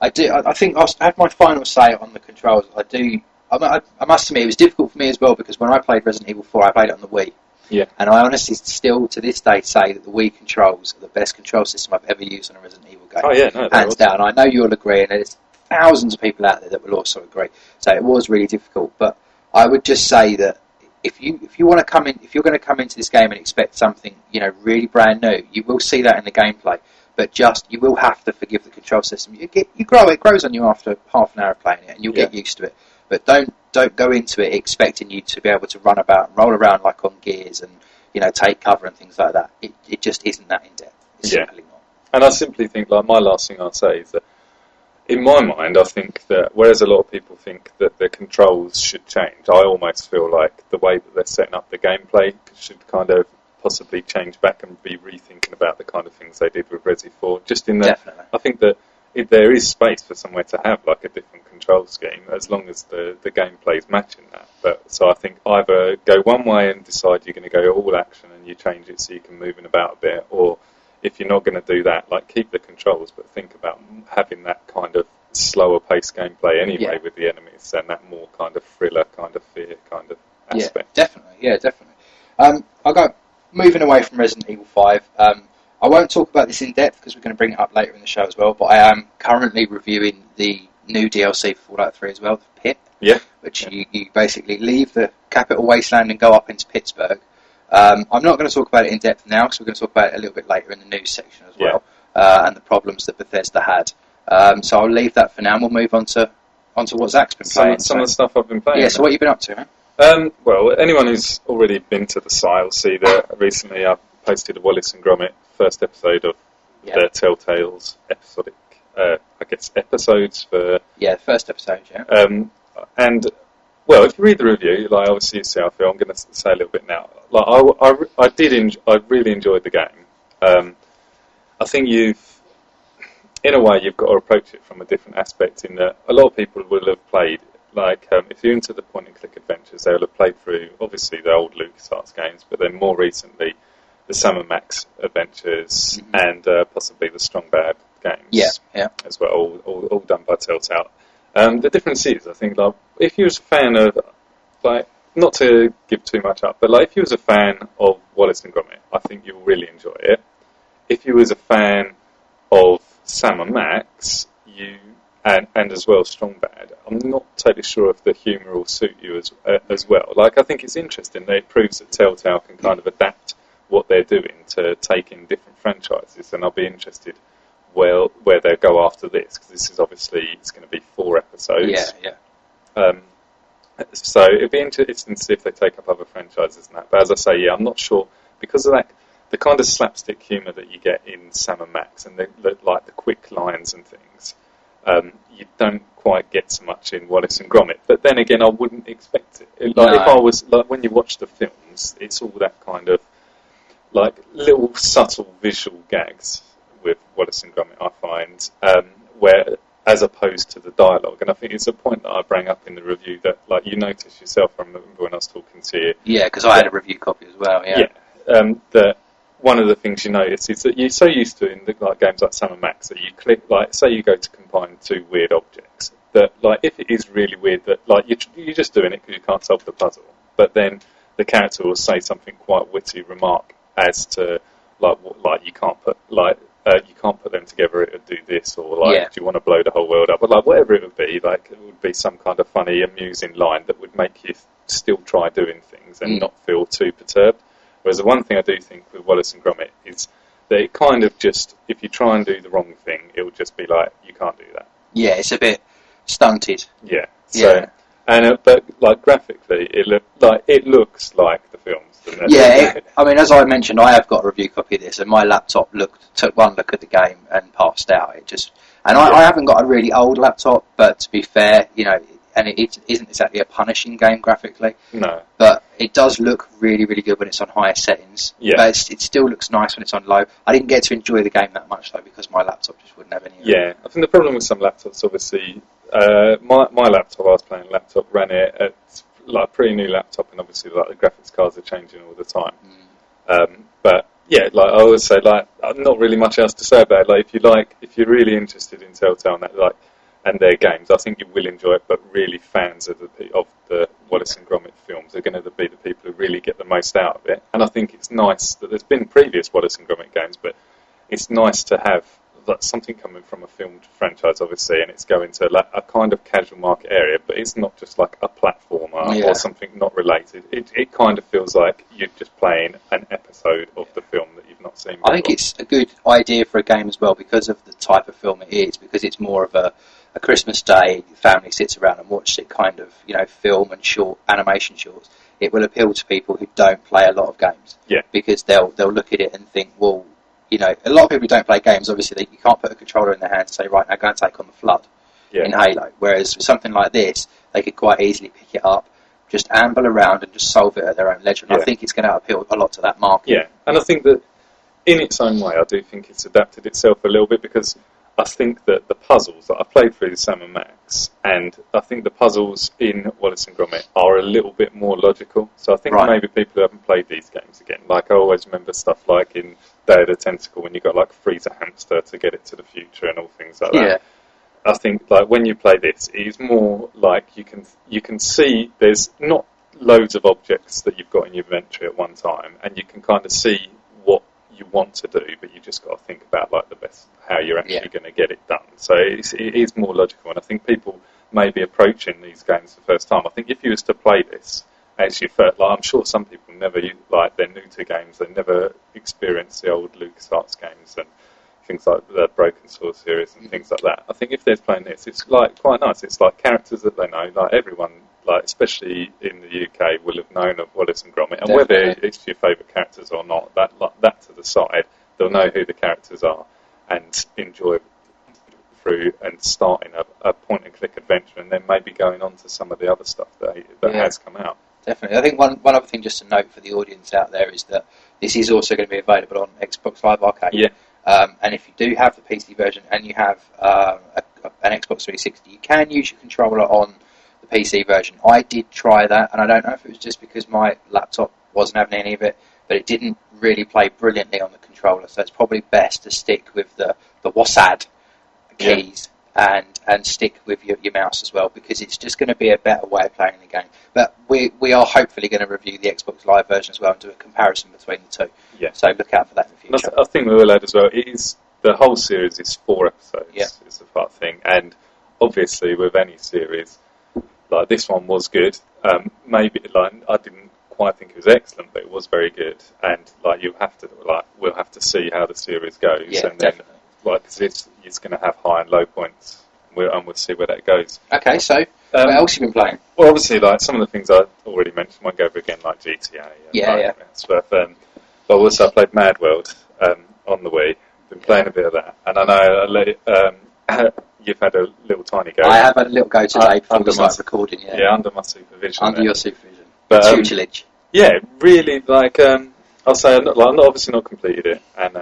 I do. I, I think I have my final say on the controls. I do. I, I, I must admit, it was difficult for me as well because when I played Resident Evil 4, I played it on the Wii. Yeah. And I honestly still, to this day, say that the Wii controls are the best control system I've ever used on a Resident Evil game. Oh, yeah, no, hands was- down. I know you'll agree, and there's thousands of people out there that will also agree. So it was really difficult, but I would just say that if you if you want to come in, if you're going to come into this game and expect something you know really brand new, you will see that in the gameplay. But just you will have to forgive the control system. You get you grow it grows on you after half an hour of playing it, and you'll get used to it. But don't don't go into it expecting you to be able to run about and roll around like on gears and you know take cover and things like that. It it just isn't that in depth. It's Yeah. And I simply think, like, my last thing I'll say is that, in my mind, I think that whereas a lot of people think that the controls should change, I almost feel like the way that they're setting up the gameplay should kind of possibly change back and be rethinking about the kind of things they did with Resi 4. Just in that, Definitely. I think that if there is space for somewhere to have like a different control scheme, as long as the the gameplay is matching that. But so I think either go one way and decide you're going to go all action and you change it so you can move in about a bit, or if you're not going to do that, like keep the controls, but think about having that kind of slower paced gameplay anyway Yeah. with the enemies and that more kind of thriller, kind of fear, kind of aspect. Yeah, definitely. Yeah, definitely. Um, I'll go moving away from Resident Evil 5. Um, I won't talk about this in depth because we're going to bring it up later in the show as well. But I am currently reviewing the new DLC for Fallout 3 as well, the Pit, Yeah. which you, you basically leave the capital wasteland and go up into Pittsburgh. Um, I'm not going to talk about it in depth now because we're going to talk about it a little bit later in the news section as well, uh, and the problems that Bethesda had. Um, so I'll leave that for now, and we'll move on to onto what Zach's been Some, playing. some so- of the stuff I've been playing. yeah, so what you been up to, man? Um, well, anyone who's already been to the site will see that recently I posted a Wallace and Gromit first episode of Yeah. their Telltales episodic, uh, I guess, episodes for Yeah, first episode, yeah. Um, and well, if you read the review, like obviously you see how I feel. I'm going to say a little bit now. Like I, I, I did, enj- I really enjoyed the game. Um, I think you've, in a way, you've got to approach it from a different aspect. In that a lot of people will have played, like um, if you're into the point and click adventures, they'll have played through obviously the old LucasArts games, but then more recently the Sam and Max adventures Mhm. and uh, possibly the Strong Bad games Yeah, yeah. as well, all, all, all done by Telltale. Um, the difference is, I think, like if you was a fan of, like, not to give too much up, but like if you was a fan of Wallace and Gromit, I think you'll really enjoy it. If you was a fan of Sam and Max, you and and as well Strong Bad, I'm not totally sure if the humour will suit you as uh, as well. Like I think it's interesting that it proves that Telltale can kind of adapt what they're doing to take in different franchises, and I'll be interested well where they'll go after this because this is obviously it's going to be four episodes. Yeah, yeah. Um, so it'd be interesting to see if they take up other franchises and that. But as I say, yeah, I'm not sure because of that the kind of slapstick humour that you get in Sam and Max and the, the, like the quick lines and things. Um, you don't quite get so much in Wallace and Gromit, but then again, I wouldn't expect it. Like No. if I was like when you watch the films, it's all that kind of like little subtle visual gags with Wallace and Gromit. I find um, where as opposed to the dialogue, and I think it's a point that I bring up in the review that like you notice yourself. I remember when I was talking to you. Yeah, because I had a review copy as well, yeah. Yeah, um, that one of the things you notice is that you're so used to in the, like games like Sam and Max that you click like say you go to combine two weird objects that like if it is really weird that like you're, you're just doing it because you can't solve the puzzle, but then the character will say something quite witty remark as to like like you can't put like uh, you can't put them together It would do this or like Yeah. do you want to blow the whole world up but like whatever it would be like it would be some kind of funny amusing line that would make you still try doing things and Mm. not feel too perturbed whereas the one thing I do think with Wallace and Gromit is that it kind of just if you try and do the wrong thing it will just be like you can't do that Yeah, it's a bit stunted. yeah so Yeah. And uh, but like graphically it look like it looks like the films? Yeah, it, I mean, as I mentioned, I have got a review copy of this, and my laptop looked took one look at the game and passed out. It just, and I, Yeah. I haven't got a really old laptop, but to be fair, you know, and it, it isn't exactly a punishing game graphically, no but it does look really, really good when it's on higher settings. Yeah. but it's, it still looks nice when it's on low. I didn't get to enjoy the game that much though because my laptop just wouldn't have any. Yeah, I think the problem with some laptops, obviously, uh, my my laptop, I was playing laptop, ran it at like a pretty new laptop, and obviously, like the graphics cards are changing all the time. Mm. Um, but yeah, like I always say, like not really much else to say about it. Like if you like, if you're really interested in Telltale and that, like and their games, I think you will enjoy it. But really, fans of the of the Wallace and Gromit films are going to be the people who really get the most out of it. And I think it's nice that there's been previous Wallace and Gromit games, but it's nice to have like, something coming from a filmed franchise, obviously, and it's going to like, a kind of casual market area, but it's not just like a platformer Yeah. or something not related. It, it kind of feels like you're just playing an episode of the film that you've not seen. Before. I think it's a good idea for a game as well because of the type of film it is. Because it's more of a, a Christmas Day family sits around and watches it kind of you know film and short animation shorts. It will appeal to people who don't play a lot of games. Yeah. Because they'll they'll look at it and think, well, you know, a lot of people who don't play games. Obviously, they, you can't put a controller in their hand and say, right, now go and take on the flood yeah. in Halo. Whereas with something like this, they could quite easily pick it up, just amble around and just solve it at their own leisure. And Yeah. I think it's going to appeal a lot to that market. Yeah, and I think that in its own way, I do think it's adapted itself a little bit because I think that the puzzles that I played through Sam and Max, and I think the puzzles in Wallace and Gromit are a little bit more logical. So I think Right. maybe people who haven't played these games again, like I always remember stuff like in Day of the Tentacle when you got like freeze a hamster to get it to the future and all things like that. Yeah. I think like when you play this, it is more like you can you can see there's not loads of objects that you've got in your inventory at one time, and you can kind of see what you want to do, but you just got to think about like the best how you're actually Yeah. going to get it done. So it's, it is more logical, and I think people may be approaching these games the first time. I think if you was to play this actually first, like I'm sure some people never like they're new to games, they never experienced the old LucasArts games and things like the Broken Sword series and mm. things like that. I think if they're playing this, it's like quite nice. It's like characters that they know. Like everyone like especially in the UK, will have known of Wallace and Gromit, and whether it's your favourite characters or not, that like, that to the side, they'll know who the characters are and enjoy through and starting a, a point and click adventure, and then maybe going on to some of the other stuff that that Yeah. has come out. Definitely. I think one, one other thing just to note for the audience out there is that this is also going to be available on Xbox Live Arcade. Yeah. Um, and if you do have the PC version and you have um, a, a- an Xbox 360, you can use your controller on the PC version. I did try that, and I don't know if it was just because my laptop wasn't having any of it, but it didn't really play brilliantly on the controller. So it's probably best to stick with the the WASD Yeah. keys and and stick with your, your mouse as well because it's just going to be a better way of playing the game. But we we are hopefully going to review the Xbox Live version as well and do a comparison between the two. Yeah. So look out for that in the I, future. I think we will add as well. It is the whole series is four episodes. Yeah. Is the part thing, and obviously with any series, like this one was good. Um, maybe like I didn't quite think it was excellent, but it was very good. And like you have to like we'll have to see how the series goes, Yeah, and then definitely. Like 'cause it's it's going to have high and low points. We'll, and we'll see where that goes. Okay, so Um, what else have you been playing? Well, obviously, like some of the things I already mentioned, won't go over again, like GTA. And Yeah, like, yeah. Stuff. Um, but also, I played Mad World um, on the Wii. Been playing a bit of that, and I know I let, um, you've had a little tiny go. I have had a little go today Uh, before under we recording. Yeah, yeah, under my supervision. under your supervision, But, um, tutelage. yeah, really like um, I'll say I'm not, like, I'm not obviously not completed it, and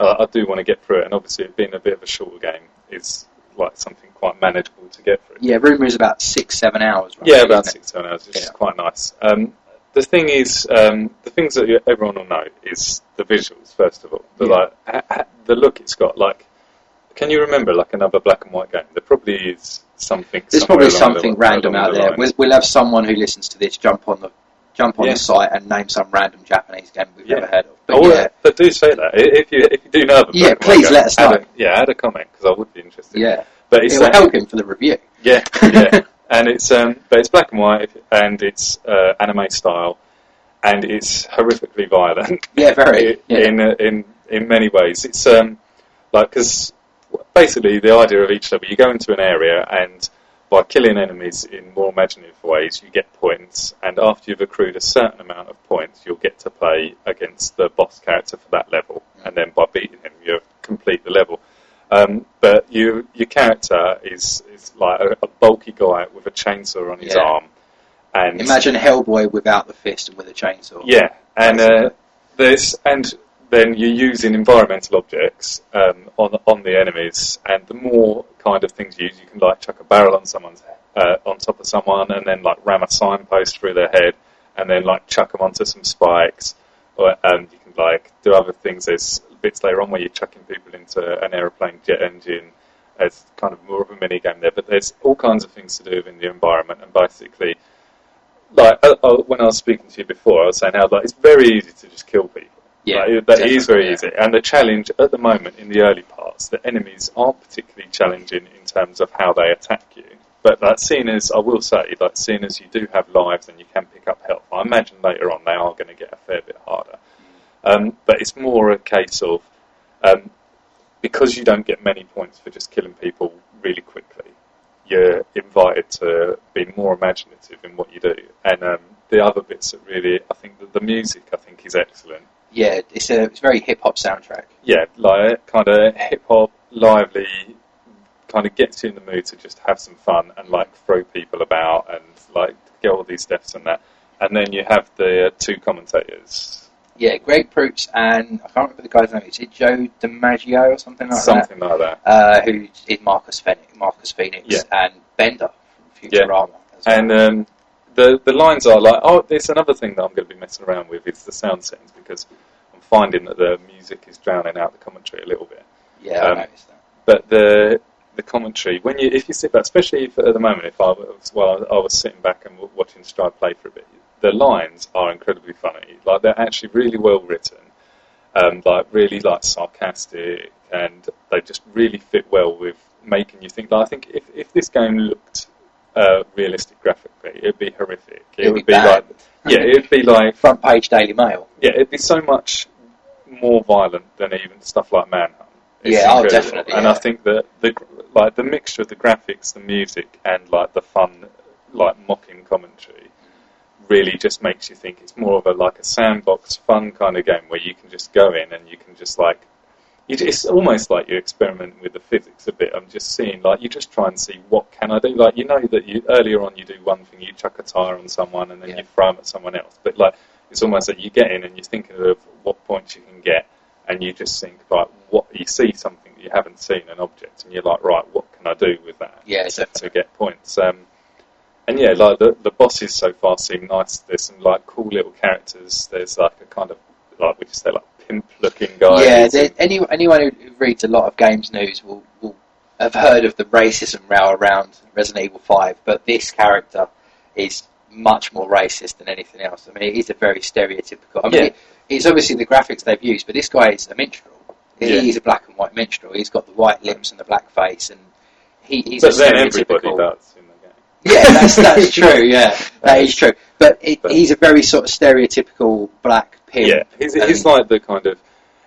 um, I, do want to get through it. And obviously, it being a bit of a shorter game is like something quite manageable to get through. Yeah, rumour is about six, seven hours. Right, Yeah, about six, seven hours, which is quite nice. Um, the thing is, um, the things that you, everyone will know is the visuals. First of all, the Yeah. like ha, ha, the look it's got. Like, can you remember like another black and white game? There probably is something. There's probably along the- something random out the there. We'll, we'll have someone who listens to this jump on the jump on Yeah. the site and name some random Japanese game we've Yeah. never heard of. But Oh, yeah, but do say that if you if you do know. a Yeah, please game, let us add know. A, yeah, add a comment because I would be interested. yeah, but it's it will like- help him for the review. Yeah, yeah, and it's um, but it's black and white and it's uh, anime style, and it's horrifically violent. Yeah, very. Yeah. in uh, in in many ways. It's um like because basically the idea of each level, you go into an area and by killing enemies in more imaginative ways, you get points, and after you've accrued a certain amount of points, you'll get to play against the boss character for that level, and then by beating him, you complete the level. Um, but you, your character is, is like a, a bulky guy with a chainsaw on his Yeah. arm, and Imagine Hellboy without the fist and with a chainsaw. yeah, and uh, there's and then you're using environmental objects um, on on the enemies, and the more kind of things you use, you can like chuck a barrel on someone's uh, on top of someone, and then like ram a signpost through their head, and then like chuck them onto some spikes, or you can like do other things. There's bits later on where you're chucking people into an aeroplane jet engine. As kind of more of a mini game there, but there's all kinds of things to do in the environment, and basically, like uh, uh, when I was speaking to you before, I was saying how like it's very easy to just kill people. Yeah, Like, that is very definitely, easy. And the challenge at the moment in the early parts, the enemies aren't particularly challenging in terms of how they attack you. But like, seeing as I will say, that seeing as you do have lives and you can pick up health, I imagine later on they are going to get a fair bit harder. Um, but it's more a case of um, because you don't get many points for just killing people really quickly, you're invited to be more imaginative in what you do. And um, the other bits that really, I think that the music, I think, is excellent. Yeah. It's a it's a very hip hop soundtrack. Yeah, like kind of hip hop, lively, kind of gets you in the mood to just have some fun and like throw people about and like get all these deaths and that. And then you have the uh, two commentators, Yeah, Greg Proops and I can't remember the guy's name. Is it Joe DiMaggio or something like that? something like that. Uh, who is Marcus Phoenix, Marcus Phoenix Yeah. and Bender from Yeah. Futurama. as well. And um, the the lines are like, oh, there's another thing that I'm going to be messing around with is the sound settings because I'm finding that the music is drowning out the commentary a little bit. yeah, I um, noticed that. But the the commentary when you if you sit back, especially if, at the moment, if I was well, I was sitting back and watching Stride play for a bit, the lines are incredibly funny. Like they're actually really well written, um, like really like sarcastic, and they just really fit well with making you think. Like, I think if if this game looked uh, realistic graphically, it'd be horrific. It, It'd would be be like yeah, it'd be like Front page Daily Mail. yeah, it'd be so much more violent than even stuff like Manhunt. It's Yeah, oh, definitely, And yeah. I think that the like the mixture of the graphics, the music, and like the fun like mocking commentary really just makes you think it's more of a like a sandbox fun kind of game where you can just go in and you can just like it's almost like you're experimenting with the physics a bit. I'm just seeing like you just try and see what can I do. Like you know that you earlier on you do one thing, you chuck a tire on someone and then Yeah. you throw them at someone else. But like it's almost that you get in and you're thinking of what points you can get, and you just think like what you see something that you haven't seen an object, and you're like right, what can I do with that? Yeah, to, to get points. Um, and yeah, like the, the bosses so far seem nice. There's some like cool little characters. There's like a kind of like we just say like looking guy. Yeah, there- any, anyone who who reads a lot of games news will, will have heard of the racism row around Resident Evil 5, but this character is much more racist than anything else. I mean, he's a very stereotypical. I mean, Yeah. it's obviously the graphics they've used, but this guy is a minstrel. He- Yeah. He's a black and white minstrel. He's got the white lips and the black face, and he, he's but a then everybody stereotypical. does in the game. Yeah, that's that's true. Yeah, that is true. But, it, But- he's a very sort of stereotypical black pimp. Yeah, he's, and- he's like the kind of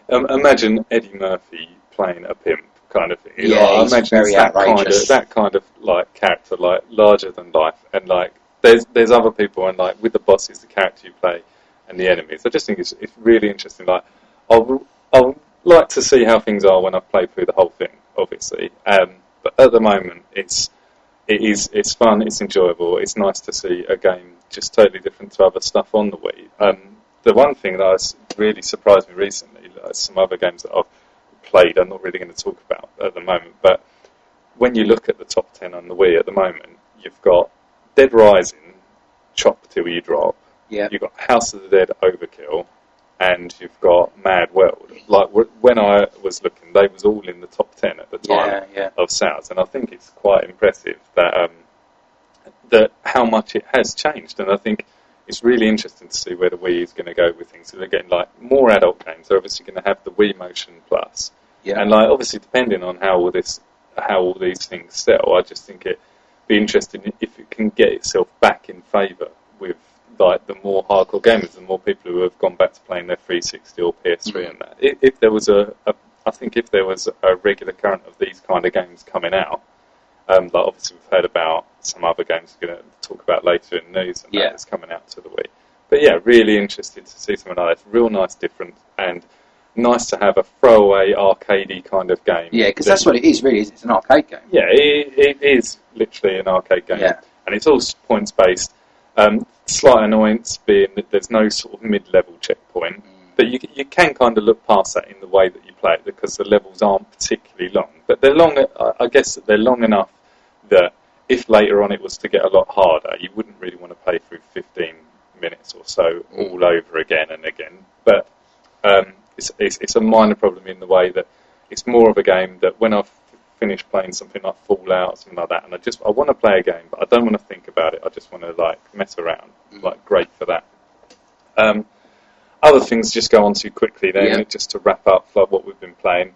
um, imagine Eddie Murphy playing a pimp kind of thing. You Yeah, know, I he's imagine very that kind of that kind of like character, like larger than life, and like there's there's other people, and like with the bosses, the character you play, and the enemies. I just think it's it's really interesting. Like I'll I'll like to see how things are when I've played through the whole thing, obviously. Um, but at the moment, it's it is it's fun, it's enjoyable, it's nice to see a game just totally different to other stuff on the Wii. Um, the one thing that has really surprised me recently, like some other games that I've played, I'm not really going to talk about at the moment, but when you look at the top 10 on the Wii at the moment, you've got Dead Rising, Chop Till You Drop, Yeah. you've got House of the Dead Overkill, and you've got Mad World. Like when I was looking, they was all in the top 10 at the time Yeah, yeah. of sales, and I think it's quite impressive that um, that how much it has changed, and I think it's really interesting to see where the Wii is going to go with things. They're getting like more adult games. They're obviously going to have the Wii Motion Plus, Yeah. and like obviously depending on how all this how all these things sell, I just think it'd be interesting if it can get itself back in favour with like the more hardcore gamers, the more people who have gone back to playing their 360 or PS3 Mm. and that. If, if there was a, a, I think if there was a regular current of these kind of games coming out, um, like obviously we've heard about some other games we're going to talk about later in news and Yeah. that's coming out to the week. But yeah, really interested to see something like that. Real nice, difference and nice to have a throwaway arcadey kind of game. Yeah, because that's what it is, really. is It's an arcade game. yeah, it, it is literally an arcade game, Yeah. and it's all points based. Um, slight annoyance being that there's no sort of mid-level checkpoint, but you you can kind of look past that in the way that you play it because the levels aren't particularly long, but they're long. I- I guess that they're long enough that if later on it was to get a lot harder, you wouldn't really want to play through 15 minutes or so all over again and again. But um, it's, it's, it's a minor problem in the way that it's more of a game that when I've finished playing something like Fallout, something like that, and I just I want to play a game, but I don't want to think about it. I just want to like mess around. Mm. Like great for that. Um, other things just go on too quickly then, Yeah. just to wrap up like what we've been playing.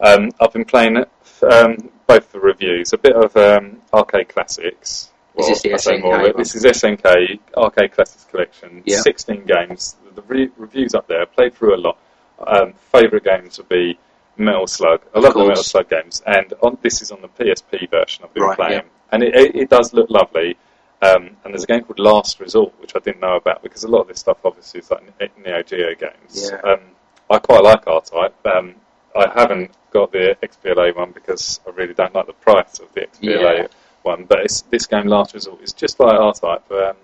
Um, I've been playing um, both the reviews, a bit of um, arcade classics. Is this the SNK more of it. one? This is SNK Arcade Classics Collection. Yeah. 16 games. The re- reviews up there. Played through a lot. Um, Favourite games would be Metal Slug. I love the. Metal Slug games, and on, this is on the PSP version I've been Right, playing, yeah. and it, it, it does look lovely. Um, and there's a game called Last Resort, which I didn't know about because a lot of this stuff obviously is like Ne- Neo Geo games. Yeah. Um, I quite like R-Type. Um, I haven't got the XBLA one because I really don't like the price of the XBLA Yeah. one. But it's, this game, Last Resort, is just like R-Type. Um,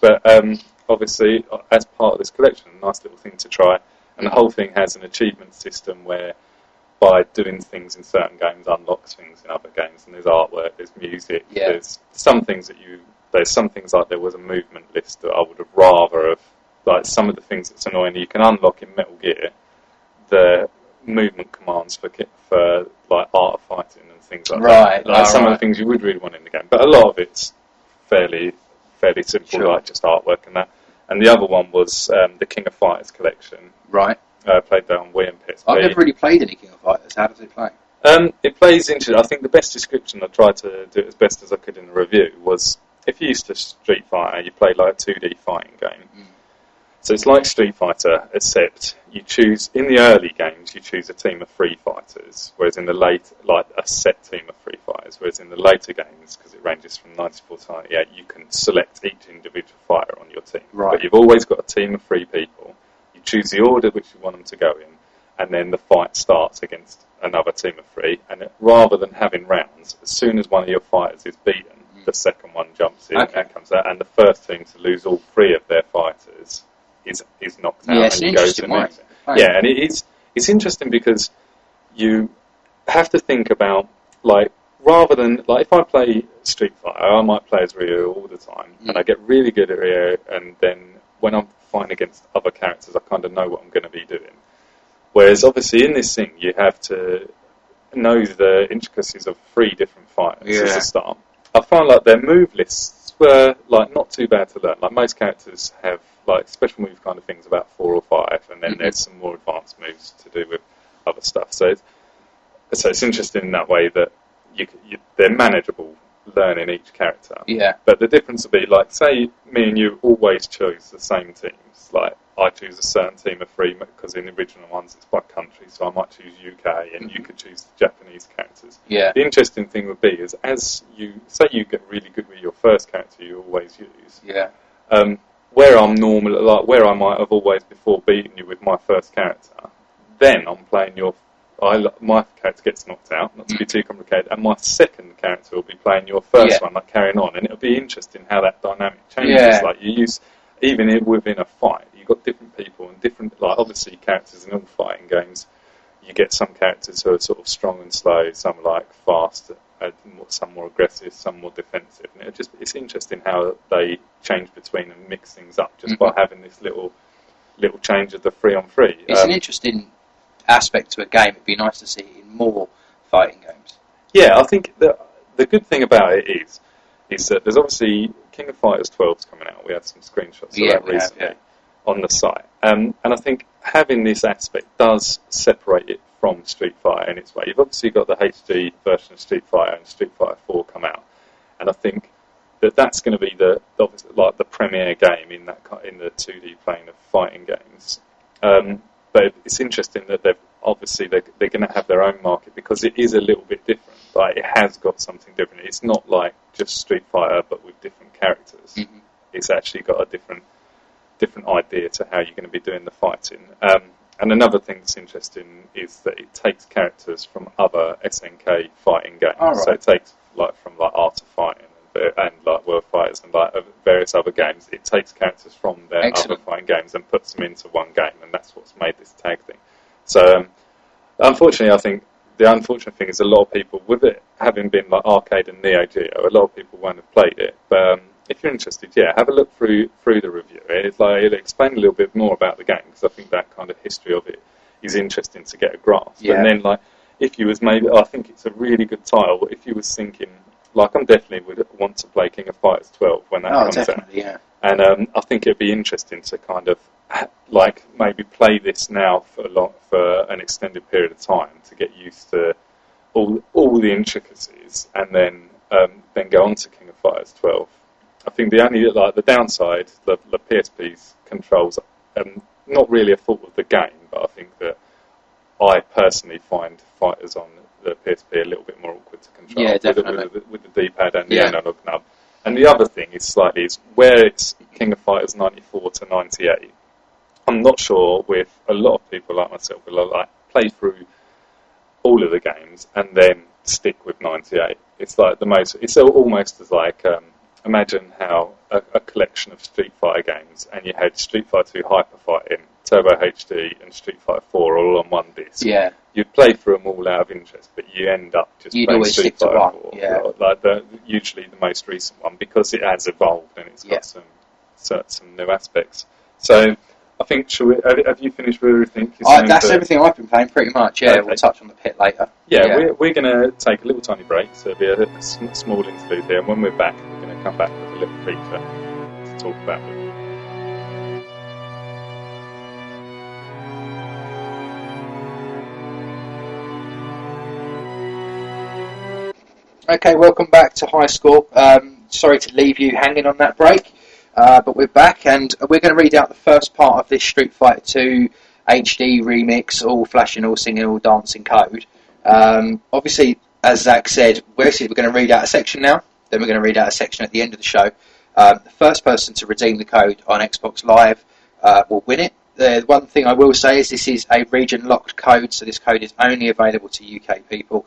but um, obviously, uh, as part of this collection, a nice little thing to try. And the whole thing has an achievement system where by doing things in certain games unlocks things in other games. And there's artwork, there's music, Yeah. there's some things that you. There's some things like there was a movement list that I would have rather have. Like some of the things that's annoying, you can unlock in Metal Gear the movement commands for for like art of fighting and things like that. Right, that. Like some of the things you would really want in the game, but a lot of it's fairly fairly simple, Sure. like just artwork and that. And the other one was um, the King of Fighters collection. Right. Uh, played that on Wii and PSP. I've never really played any King of Fighters. How does it play? Um, it plays into. I think the best description I tried to do it as best as I could in the review was if you used to Street Fighter, you play like a 2D fighting game. Mm. So it's like Street Fighter, except you choose in the early games you choose a team of three fighters, whereas in the late, like a set team of three fighters. fighters, whereas in the later games, because it ranges from 94 to 98, you can select each individual fighter on your team. Right. But you've always got a team of three people. You choose the order which you want them to go in, and then the fight starts against another team of three. And it, rather than having rounds, as soon as one of your fighters is beaten, the second one jumps in Okay. and comes out, and the first team to lose all three of their fighters is is knocked out Yeah, and an you to the next. Right. Yeah, and it is it's interesting because you have to think about like rather than like if I play Street Fighter, I might play as Ryu all the time, Mm. and I get really good at Ryu, and then when I'm fighting against other characters, I kind of know what I'm going to be doing. Whereas obviously in this thing, you have to know the intricacies of three different fighters as a start. I find like their move lists were like not too bad to learn. Like most characters have like special move kind of things about four or five, and then Mhm. there's some more advanced moves to do with other stuff. So, it's, so it's interesting in that way that you, you they're manageable learning each character. Yeah. But the difference would be like, say, me and you always chose the same teams. Like, I choose a certain team of three because in the original ones it's by country, so I might choose UK, and you could choose the Japanese characters. Yeah. The interesting thing would be is as you say you get really good with your first character you always use. Yeah. Um, where I'm normal, like where I might have always before beaten you with my first character, then I'm playing your. I, my character gets knocked out, not to be too complicated, and my second character will be playing your first Yeah. one, like carrying on, and it'll be interesting how that dynamic changes. Yeah. Like you use, even within a fight, you've got different people and different, like obviously characters in all fighting games, you get some characters who are sort of strong and slow, some like fast, uh, some more aggressive, some more defensive. And it just it's interesting how they change between and mix things up just by Mhm. having this little little change of the three on three. It's Um, an interesting aspect to a game. It'd be nice to see in more fighting games. yeah, I think the the good thing about it is is that there's obviously King of Fighters 12 coming out. We had some screenshots Yeah, of that we have, recently yeah. on the site, um, and I think having this aspect does separate it from Street Fighter in its way. You've obviously got the HD version of Street Fighter and Street Fighter 4 come out, and I think that that's going to be the like the premier game in that in the 2D plane of fighting games. Um, but it's interesting that they've obviously they're, they're going to have their own market because it is a little bit different. Like it has got something different. It's not like just Street Fighter but with different characters. Mhm. It's actually got a different different idea to how you're going to be doing the fighting. Um, and another thing that's interesting is that it takes characters from other SNK fighting games. All So it takes like from like Art of Fighting and, like World Fighters and like various other games. It takes characters from their Excellent. other fighting games and puts them into one game, and that's what's made this tag thing. So um, unfortunately, I think the unfortunate thing is a lot of people with it having been like arcade and Neo Geo, a lot of people won't have played it. But um, if you're interested, yeah, have a look through through the review. It's like it'll explain a little bit more about the game because I think that kind of history of it is interesting to get a grasp. Yeah. And then like if you was maybe, I think it's a really good title. If you was thinking like I'm definitely would want to play King of Fighters 12 when that Oh, comes out. yeah. And um, I think it'd be interesting to kind of like maybe play this now for a long, for an extended period of time to get used to all all the intricacies, and then um, then go on to King of Fighters 12. I think the only like the downside, the, the PSP's controls, um, not really a fault of the game, but I think that I personally find fighters on the PSP a little bit more awkward to control Yeah, with the- definitely. with, the, with the D-pad and the analog nub. And the other thing is slightly is where it's King of Fighters 94 to 98. I'm not sure with a lot of people like myself will like play through all of the games and then stick with 98. It's like the most. It's almost as like um, imagine how a, a collection of Street Fighter games and you had Street Fighter 2 Hyper Fighting, Turbo HD, and Street Fighter 4 all on one disc. Yeah. You'd play through them all out of interest, but you end up just You'd playing Street Fighter one, 4, yeah. like the, usually the most recent one because it has evolved and it's got Yeah. some so- some new aspects. So I think shall we, have, have you finished with everything? I, that's that- everything I've been playing, pretty much. Yeah, Okay. we'll touch on the pit later. Yeah, we're, we're going to take a little tiny break, so it'll be a, a small interlude here, and when we're back, we're going to come back with a little feature to talk about Okay, welcome back to High Score. Um, sorry to leave you hanging on that break, uh, but we're back and we're going to read out the first part of this Street Fighter 2 HD remix, all flashing, all singing, all dancing code. Um, obviously, as Zach said, we're, going to read out a section now. Then we're going to read out a section at the end of the show. Um, the first person to redeem the code on Xbox Live uh, will win it. The one thing I will say is this is a region locked code, so this code is only available to UK people.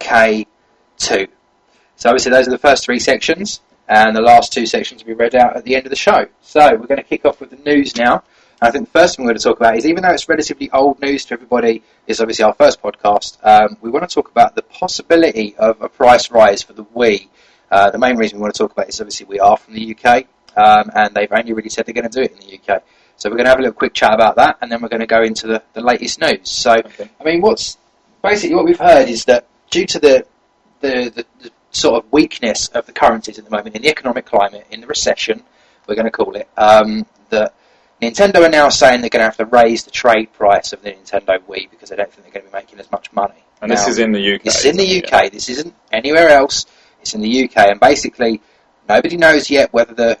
K2. So obviously those are the first three sections, and the last two sections will be read out at the end of the show. So we're going to kick off with the news now. I think the first thing we're going to talk about is, even though it's relatively old news to everybody, it's obviously our first podcast, um, we want to talk about the possibility of a price rise for the Wii. Uh, the main reason we want to talk about it is obviously we are from the UK, um, and they've only really said they're going to do it in the UK. So we're going to have a little quick chat about that, and then we're going to go into the, the latest news. So, okay. I mean, what's basically what we've heard is that due to the the, the, the sort of weakness of the currencies at the moment in the economic climate, in the recession, we're going to call it, um, that Nintendo are now saying they're going to have to raise the trade price of the Nintendo Wii because they don't think they're going to be making as much money. And this is in the UK. this is in the? UK. This isn't anywhere else. It's in the UK, and basically nobody knows yet whether the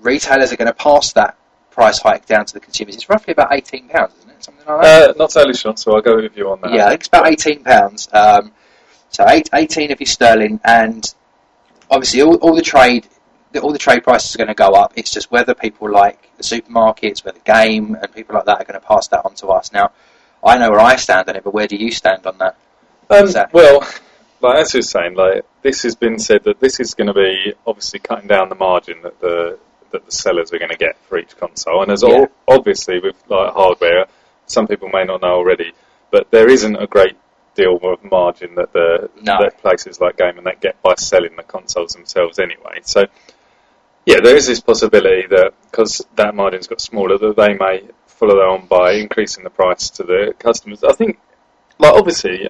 retailers are going to pass that price hike down to the consumers. It's roughly about eighteen pounds, isn't it? Something like that. Uh, not totally sure, so I'll go with you on that. yeah, I think it's about eighteen pounds. Um, so eight, 18 if you're sterling, and obviously all, all the trade. All the trade prices are going to go up. It's just whether people like the supermarkets, whether game and people like that are going to pass that on to us. Now, I know where I stand on it, but where do you stand on that? Um, well, like as you're saying, like this has been said that this is going to be obviously cutting down the margin that the that the sellers are going to get for each console, and as Yeah. all, obviously with like hardware, some people may not know already, but there isn't a great deal of margin that the No. that places like Game and that get by selling the consoles themselves anyway. So. Yeah, there is this possibility that because that margin's got smaller, that they may follow that on by increasing the price to the customers. I think, like obviously,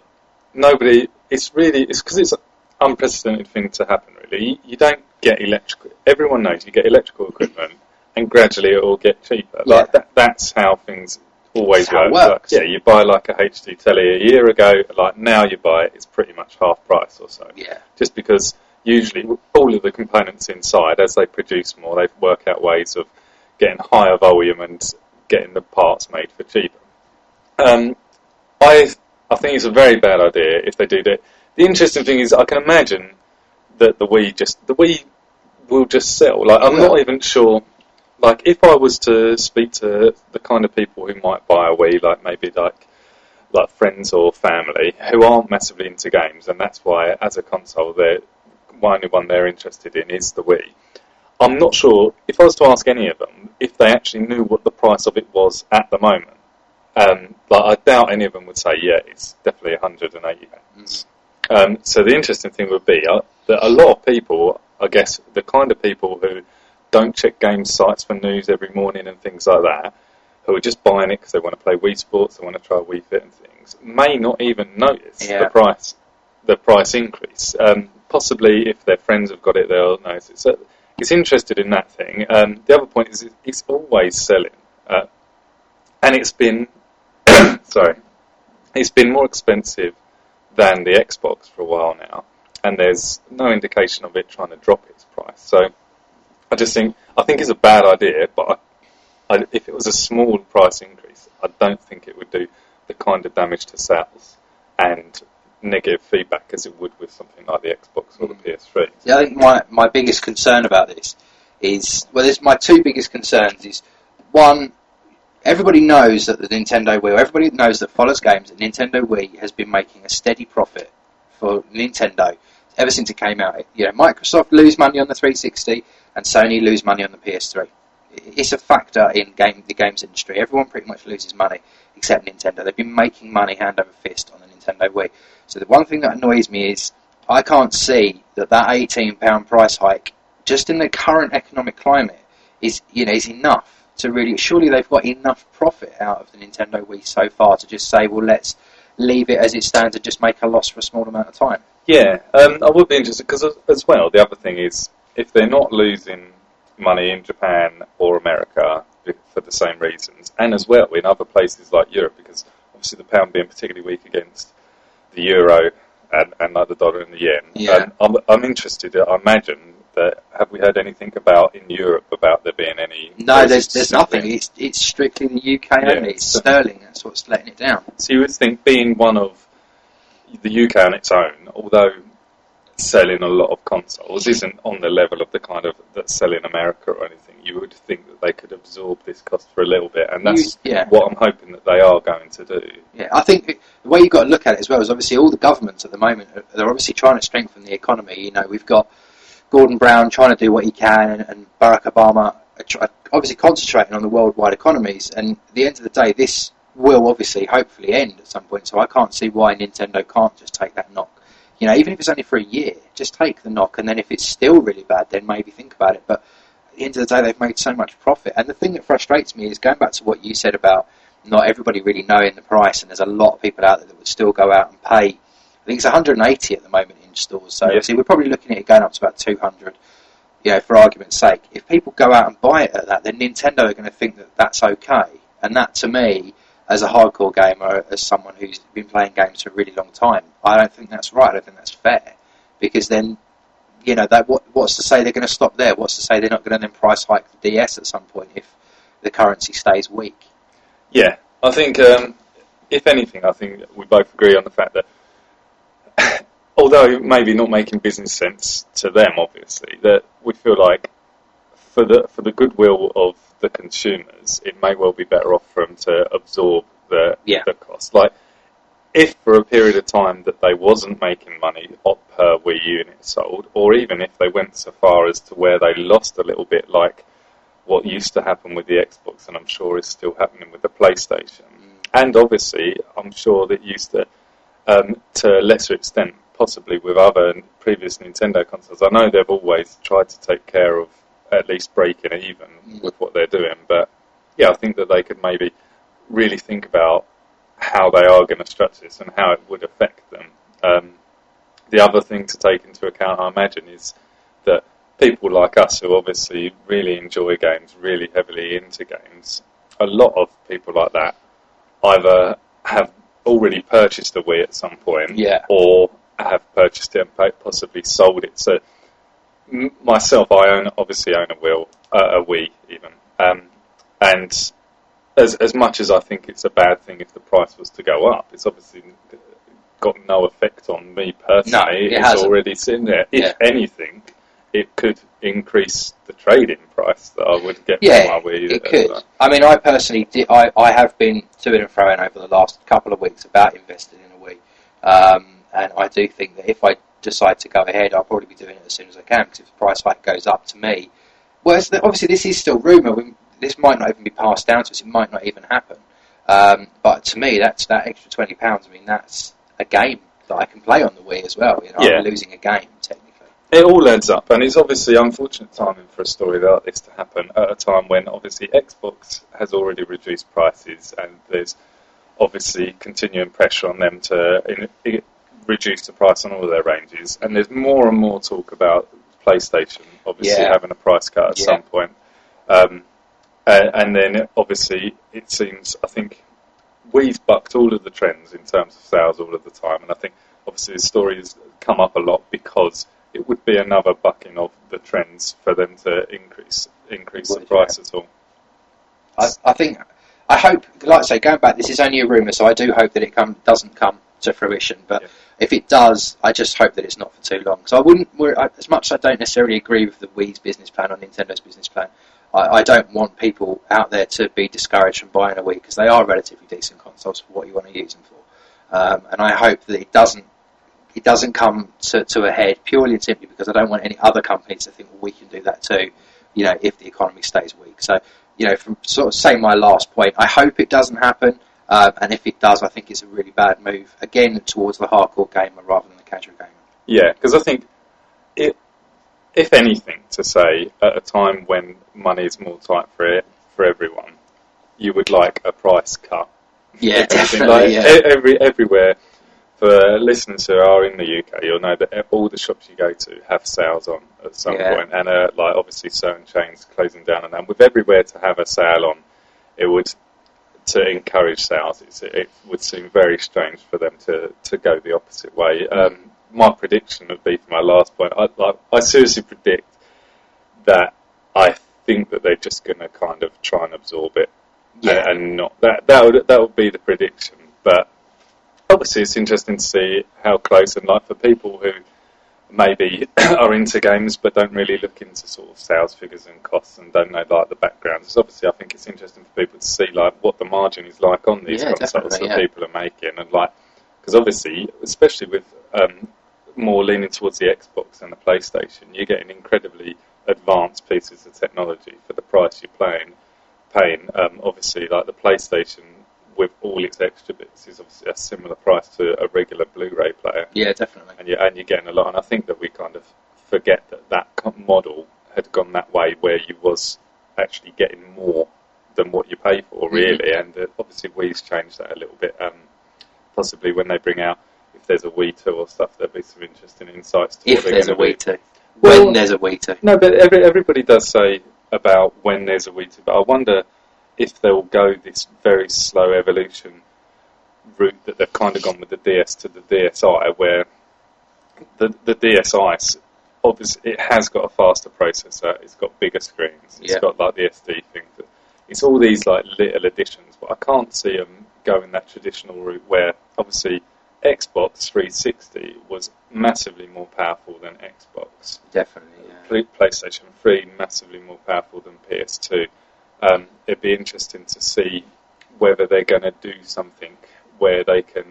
nobody. It's really it's because it's an unprecedented thing to happen. Really, you, you don't get electrical. Everyone knows you get electrical equipment, and gradually it will get cheaper. Like Yeah. that, that's how things always That's how it work. works. Like, yeah, you buy like a HD telly a year ago. Like now you buy it, it's pretty much half price or so Yeah, just because usually all of the components inside, as they produce more, they work out ways of getting higher volume and getting the parts made for cheaper. Um, I I think it's a very bad idea if they do that. The interesting thing is, I can imagine that the Wii just the Wii will just sell. Like I'm not even sure. Like if I was to speak to the kind of people who might buy a Wii, like maybe like like friends or family who aren't massively into games, and that's why as a console, they're only one they're interested in is the Wii. I'm not sure if I was to ask any of them if they actually knew what the price of it was at the moment. Um, like I doubt any of them would say, yeah, it's definitely 180 pounds. Um, so the interesting thing would be uh, that a lot of people, I guess, the kind of people who don't check game sites for news every morning and things like that, who are just buying it because they want to play Wii Sports, they want to try Wii Fit and things, may not even notice Yeah. the price, the price increase. Um, possibly, if their friends have got it, they'll notice it. So it's interested in that thing. Um, the other point is it's always selling, uh, and it's been sorry, it's been more expensive than the Xbox for a while now, and there's no indication of it trying to drop its price. So I just think I think it's a bad idea, but I, I, if it was a small price increase, I don't think it would do the kind of damage to sales and negative feedback as it would with something like the Xbox or the PS3. Yeah, I think my, my biggest concern about this is well, there's my two biggest concerns is one, everybody knows that the Nintendo Wii, or everybody knows that follows games, that Nintendo Wii has been making a steady profit for Nintendo ever since it came out. You know, Microsoft lose money on the 360, and Sony lose money on the PS3. It's a factor in game the games industry. Everyone pretty much loses money except Nintendo. They've been making money hand over fist on the Nintendo Wii. So the one thing that annoys me is I can't see that that eighteen pound price hike, just in the current economic climate, is you know is enough to really. Surely they've got enough profit out of the Nintendo Wii so far to just say, well, let's leave it as it stands and just make a loss for a small amount of time. Yeah, um, I would be interested because as well, the other thing is if they're not losing money in Japan or America for the same reasons, and as well in other places like Europe, because obviously the pound being particularly weak against the euro and, and like the dollar and the yen. Yeah. I'm, I'm interested. I imagine that have we heard anything about in Europe about there being any? No, there's there's nothing. It's it's strictly the UK Yeah, only. It's so- sterling. That's what's letting it down. So you would think being one of the UK on its own, although selling a lot of consoles isn't on the level of the kind of that sell in America or anything, you would think that they could absorb this cost for a little bit, and that's You- yeah. what I'm hoping that they are going to do. Yeah, I think the way you've got to look at it as well is obviously all the governments at the moment are- they're obviously trying to strengthen the economy. You know, we've got Gordon Brown trying to do what he can, and, and Barack Obama are obviously concentrating on the worldwide economies. And at the end of the day, this will obviously, hopefully, end at some point. So I can't see why Nintendo can't just take that knock. You know, even if it's only for a year, just take the knock, and then if it's still really bad, then maybe think about it. But at the end of the day, they've made so much profit. And the thing that frustrates me is going back to what you said about not everybody really knowing the price, and there's a lot of people out there that would still go out and pay. I think it's 180 at the moment in stores, so Yeah. obviously we're probably looking at it going up to about 200. You know, for argument's sake, if people go out and buy it at that, then Nintendo are going to think that that's okay, and that to me, as a hardcore gamer, as someone who's been playing games for a really long time, I don't think that's right. I think that's fair, because then you know, that what, what's to say they're going to stop there? What's to say they're not going to then price hike the DS at some point if the currency stays weak? Yeah, I think, um, if anything, I think we both agree on the fact that, although maybe not making business sense to them, obviously, that we feel like for the for the goodwill of the consumers, it may well be better off for them to absorb the Yeah. the cost. Like, if for a period of time that they wasn't making money per Wii unit sold, or even if they went so far as to where they lost a little bit, like what used to happen with the Xbox, and I'm sure is still happening with the PlayStation, and obviously I'm sure that used to, um, to a lesser extent, possibly with other previous Nintendo consoles. I know they've always tried to take care of at least breaking even Mm. with what they're doing, but yeah, I think that they could maybe really think about how they are going to structure this and how it would affect them. Um, the other thing to take into account, I imagine, is that people like us who obviously really enjoy games, really heavily into games, a lot of people like that either have already purchased a Wii at some point, Yeah. or have purchased it and possibly sold it. So myself, I own obviously own a Wii, uh, a Wii even, um, and as as much as I think it's a bad thing if the price was to go up, it's obviously got no effect on me personally. No, it it's already sitting there. If Yeah. anything, it could increase the trading price that I would get Yeah, for my Wii. it could. I mean, I personally, did, I, I have been to and froing over the last couple of weeks about investing in a Wii, um, and I do think that if I decide to go ahead, I'll probably be doing it as soon as I can because if the price hike goes up to me, well, it's, obviously this is still rumour. This might not even be passed down to us. It might not even happen. Um, but to me, that's that extra twenty pounds. I mean, that's a game that I can play on the Wii as well. You know, Yeah. I'm losing a game technically. It all adds up, and it's obviously unfortunate timing for a story like this to happen at a time when obviously Xbox has already reduced prices, and there's obviously continuing pressure on them to in, i reduce the price on all of their ranges, and there's more and more talk about PlayStation obviously Yeah. having a price cut at Yeah. some point. Um, uh, and then obviously it seems I think we've bucked all of the trends in terms of sales all of the time, and I think obviously the story has come up a lot because it would be another bucking of the trends for them to increase increase the price at all. I, I think, I hope, like I say, going back, this is only a rumour, so I do hope that it come, doesn't come to fruition. But Yeah. If it does, I just hope that it's not for too long. So I wouldn't, as much as I don't necessarily agree with the Wii's business plan or Nintendo's business plan, I, I don't want people out there to be discouraged from buying a Wii because they are relatively decent consoles for what you want to use them for. Um, and I hope that it doesn't it doesn't come to, to a head purely and simply because I don't want any other companies to think, well, we can do that too, you know, if the economy stays weak. So, you know, from sort of saying my last point, I hope it doesn't happen, um, and if it does, I think it's a really bad move, again, towards the hardcore gamer rather than the casual gamer. Yeah, because I think it, if anything, to say at a time when money is more tight for it for everyone, you would like a price cut Yeah, definitely, Like, yeah. every everywhere. For listeners who are in the UK, you'll know that all the shops you go to have sales on at some Yeah. point, and uh, like obviously certain chains closing down, and that. with everywhere to have a sale on, it would to encourage sales. It's, it would seem very strange for them to, to go the opposite way. Um, my prediction would be for my last point. I, like, I seriously predict that I think that they're just going to kind of try and absorb it, Yeah. and, and not that that would that would be the prediction. But obviously, it's interesting to see how close and like for people who maybe are into games but don't really look into sort of sales figures and costs and don't know like the backgrounds. It's obviously, I think it's interesting for people to see like what the margin is like on these Yeah, consoles that yeah. people are making and like because obviously, especially with um, more leaning towards the Xbox and the PlayStation, you're getting incredibly advanced pieces of technology for the price you're paying. Paying, um, obviously, like the PlayStation with all its extra bits is obviously a similar price to a regular Blu-ray player, Yeah, definitely. and you and you're getting a lot. And I think that we kind of forget that that model had gone that way, where you was actually getting more than what you pay for, Mhm. really. And uh, obviously, Wii's changed that a little bit. Um, possibly when they bring out, if there's a Wii 2 or stuff, there'll be some interesting insights to If what there's a. Wii 2. Well- when there's a Wii 2. No, but every, everybody does say about when there's a Wii 2, but I wonder if they'll go this very slow evolution route that they've kind of gone with the DS to the DSi, where the, the DSi, obviously, it has got a faster processor, it's got bigger screens, it's Yeah. got like the SD thing. It's all these like little additions, but I can't see them going that traditional route where obviously Xbox 360 was massively more powerful than Xbox. Definitely, yeah. PlayStation 3 massively more powerful than PS2. Um, it'd be interesting to see whether they're going to do something where they can,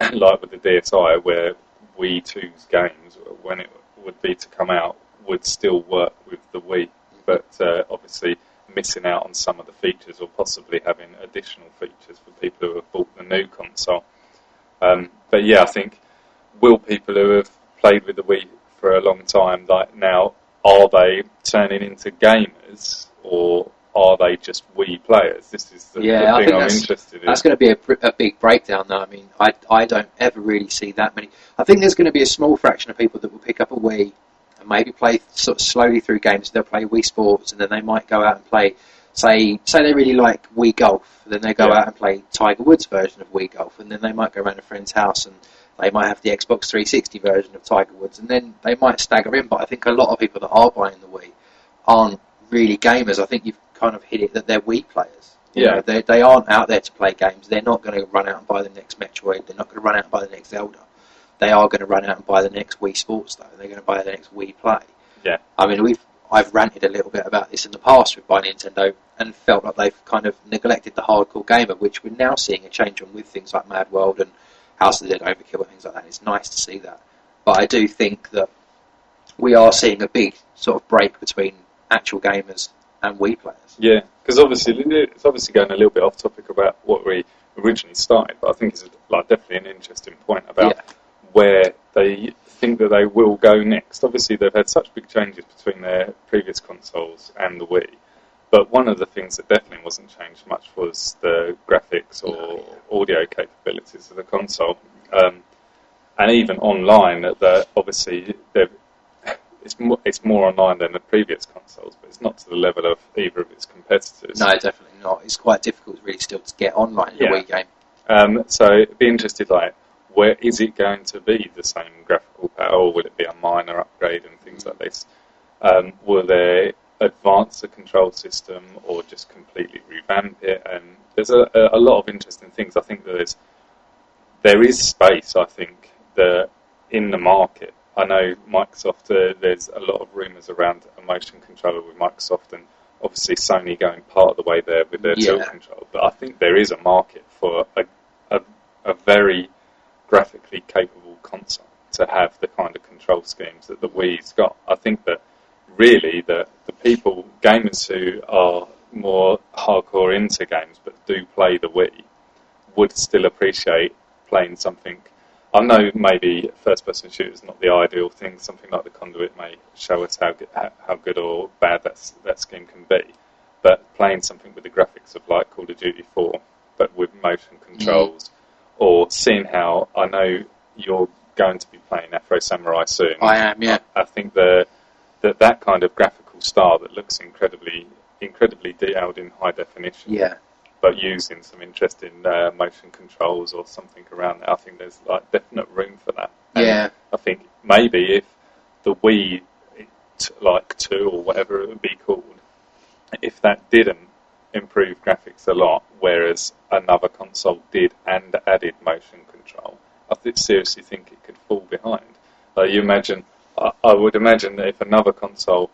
like with the DSi, where Wii 2's games, when it would be to come out, would still work with the Wii, but uh, obviously missing out on some of the features or possibly having additional features for people who have bought the new console. Um, but yeah, I think will people who have played with the Wii for a long time, like now, are they turning into gamers or are they just Wii players? This is the, Yeah, the I thing think I'm that's- interested in. That's going to be a, a big breakdown, though. I mean, I, I don't ever really see that many. I think there's going to be a small fraction of people that will pick up a Wii and maybe play sort of slowly through games. They'll play Wii Sports, and then they might go out and play. Say, say they really like Wii Golf, then they go Yeah. out and play Tiger Woods' version of Wii Golf, and then they might go around a friend's house and they might have the Xbox 360 version of Tiger Woods, and then they might stagger in. But I think a lot of people that are buying the Wii aren't really gamers. I think you've kind of hit it that they're Wii players. You Yeah. know, they, they aren't out there to play games. They're not going to run out and buy the next Metroid. They're not going to run out and buy the next Zelda. They are going to run out and buy the next Wii Sports, though. They're going to buy the next Wii Play. Yeah. I mean, we've I've ranted a little bit about this in the past with by Nintendo and felt like they've kind of neglected the hardcore gamer, which we're now seeing a change on with things like MadWorld and House of the Dead Overkill and things like that. It's nice to see that. But I do think that we are seeing a big sort of break between actual gamers and Wii players. Yeah, because obviously it's obviously going a little bit off topic about what we originally started, but I think it's like definitely an interesting point about Yeah. where they think that they will go next. Obviously, they've had such big changes between their previous consoles and the Wii, but one of the things that definitely wasn't changed much was the graphics or audio capabilities of the console, um, and even online. That obviously they've it's more, it's more online than the previous consoles, but it's not to the level of either of its competitors. No, definitely not. It's quite difficult, really, still to get online in Yeah. a Wii game. Um, so I'd be interested, like, where is it going to be the same graphical power, or will it be a minor upgrade and things like this? Um, will they advance the control system, or just completely revamp it? And there's a, a, lot of interesting things. I think that there's there is space. I think that in the market. I know Microsoft. Uh, there's a lot of rumours around a motion controller with Microsoft, and obviously Sony going part of the way there with their tilt control. But I think there is a market for a, a, a very graphically capable console to have the kind of control schemes that the Wii's got. I think that really the the people gamers who are more hardcore into games but do play the Wii would still appreciate playing something. I know maybe first-person shooter is not the ideal thing. Something like the Conduit may show us how good, how good or bad that that scheme can be. But playing something with the graphics of like Call of Duty 4 but with motion mm. controls, or seeing how I know you're going to be playing Afro Samurai soon. I am, yeah. I think the that that kind of graphical style that looks incredibly incredibly detailed in high definition, Yeah, but using some interesting uh, motion controls or something around that. I think there's like definite room for that. And yeah, I think maybe if the Wii, it, like two or whatever it would be called, if that didn't improve graphics a lot, whereas another console did and added motion control, I th- seriously think it could fall behind. Like you imagine, I, I would imagine that if another console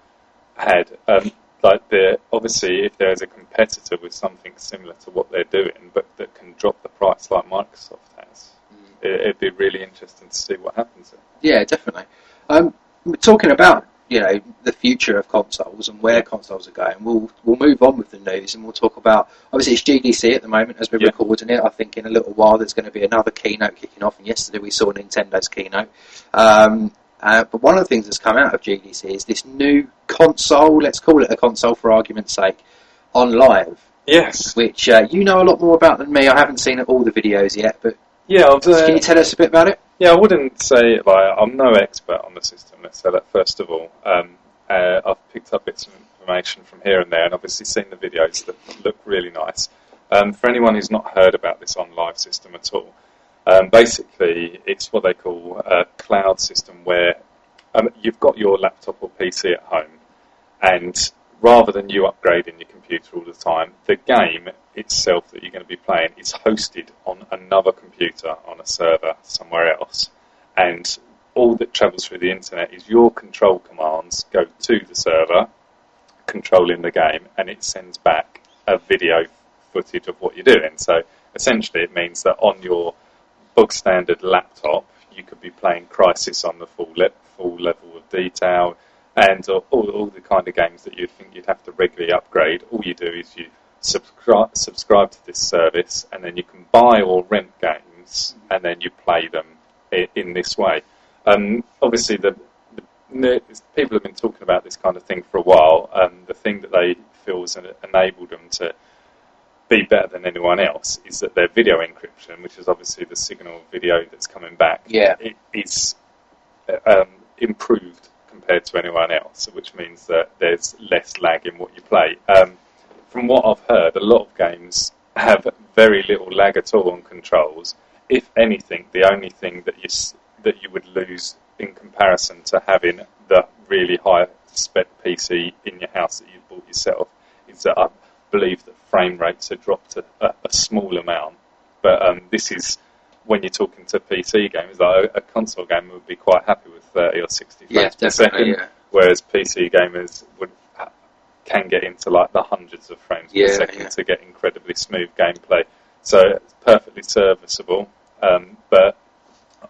had, um, like the obviously if there is a competitor with something similar to what they're doing, but that can drop the price like Microsoft has, it, it'd be really interesting to see what happens. There. yeah, definitely. Um, we're talking about you know the future of consoles and where consoles are going. We'll we'll move on with the news and we'll talk about obviously it's GDC at the moment as we're Yeah. recording it. I think in a little while there's going to be another keynote kicking off. And yesterday we saw Nintendo's keynote. Um, uh, but one of the things that's come out of GDC is this new console. Let's call it a console for argument's sake. OnLive, Yes. which uh, you know a lot more about than me. I haven't seen all the videos yet, but Yeah, uh, can you tell us a bit about it? yeah, I wouldn't say like I'm no expert on the system. Let's say that first of all. Um, uh, I've picked up bits of information from here and there, and obviously seen the videos that look really nice. Um, for anyone who's not heard about this OnLive system at all, um, basically it's what they call a cloud system where um, you've got your laptop or PC at home, and rather than you upgrading your computer all the time, the game itself that you're going to be playing is hosted on another computer on a server somewhere else, and all that travels through the internet is your control commands go to the server, controlling the game, and it sends back a video footage of what you're doing. So essentially, it means that on your bog standard laptop, you could be playing Crysis on the full le- full level of detail, and uh, all, all the kind of games that you'd think you'd have to regularly upgrade. All you do is you subscribe subscribe to this service, and then you can buy or rent games, and then you play them in, in this way. Um, obviously, the, the, people have been talking about this kind of thing for a while. Um, the thing that they feel has en- enabled them to be better than anyone else is that their video encryption, which is obviously the signal video that's coming back, Yeah. it is um, improved compared to anyone else, which means that there's less lag in what you play. Um, from what I've heard, a lot of games have very little lag at all on controls. If anything, the only thing that you that you would lose in comparison to having the really high spec PC in your house that you've bought yourself is that I believe that frame rates are dropped a, a, a small amount. But um, this is when you're talking to PC games, like a, a console game would be quite happy with 30 or 60 frames Yeah, per second, Yeah. whereas PC gamers would can get into like the hundreds of frames Yeah, per second to get incredibly smooth gameplay. So it's perfectly serviceable, um, but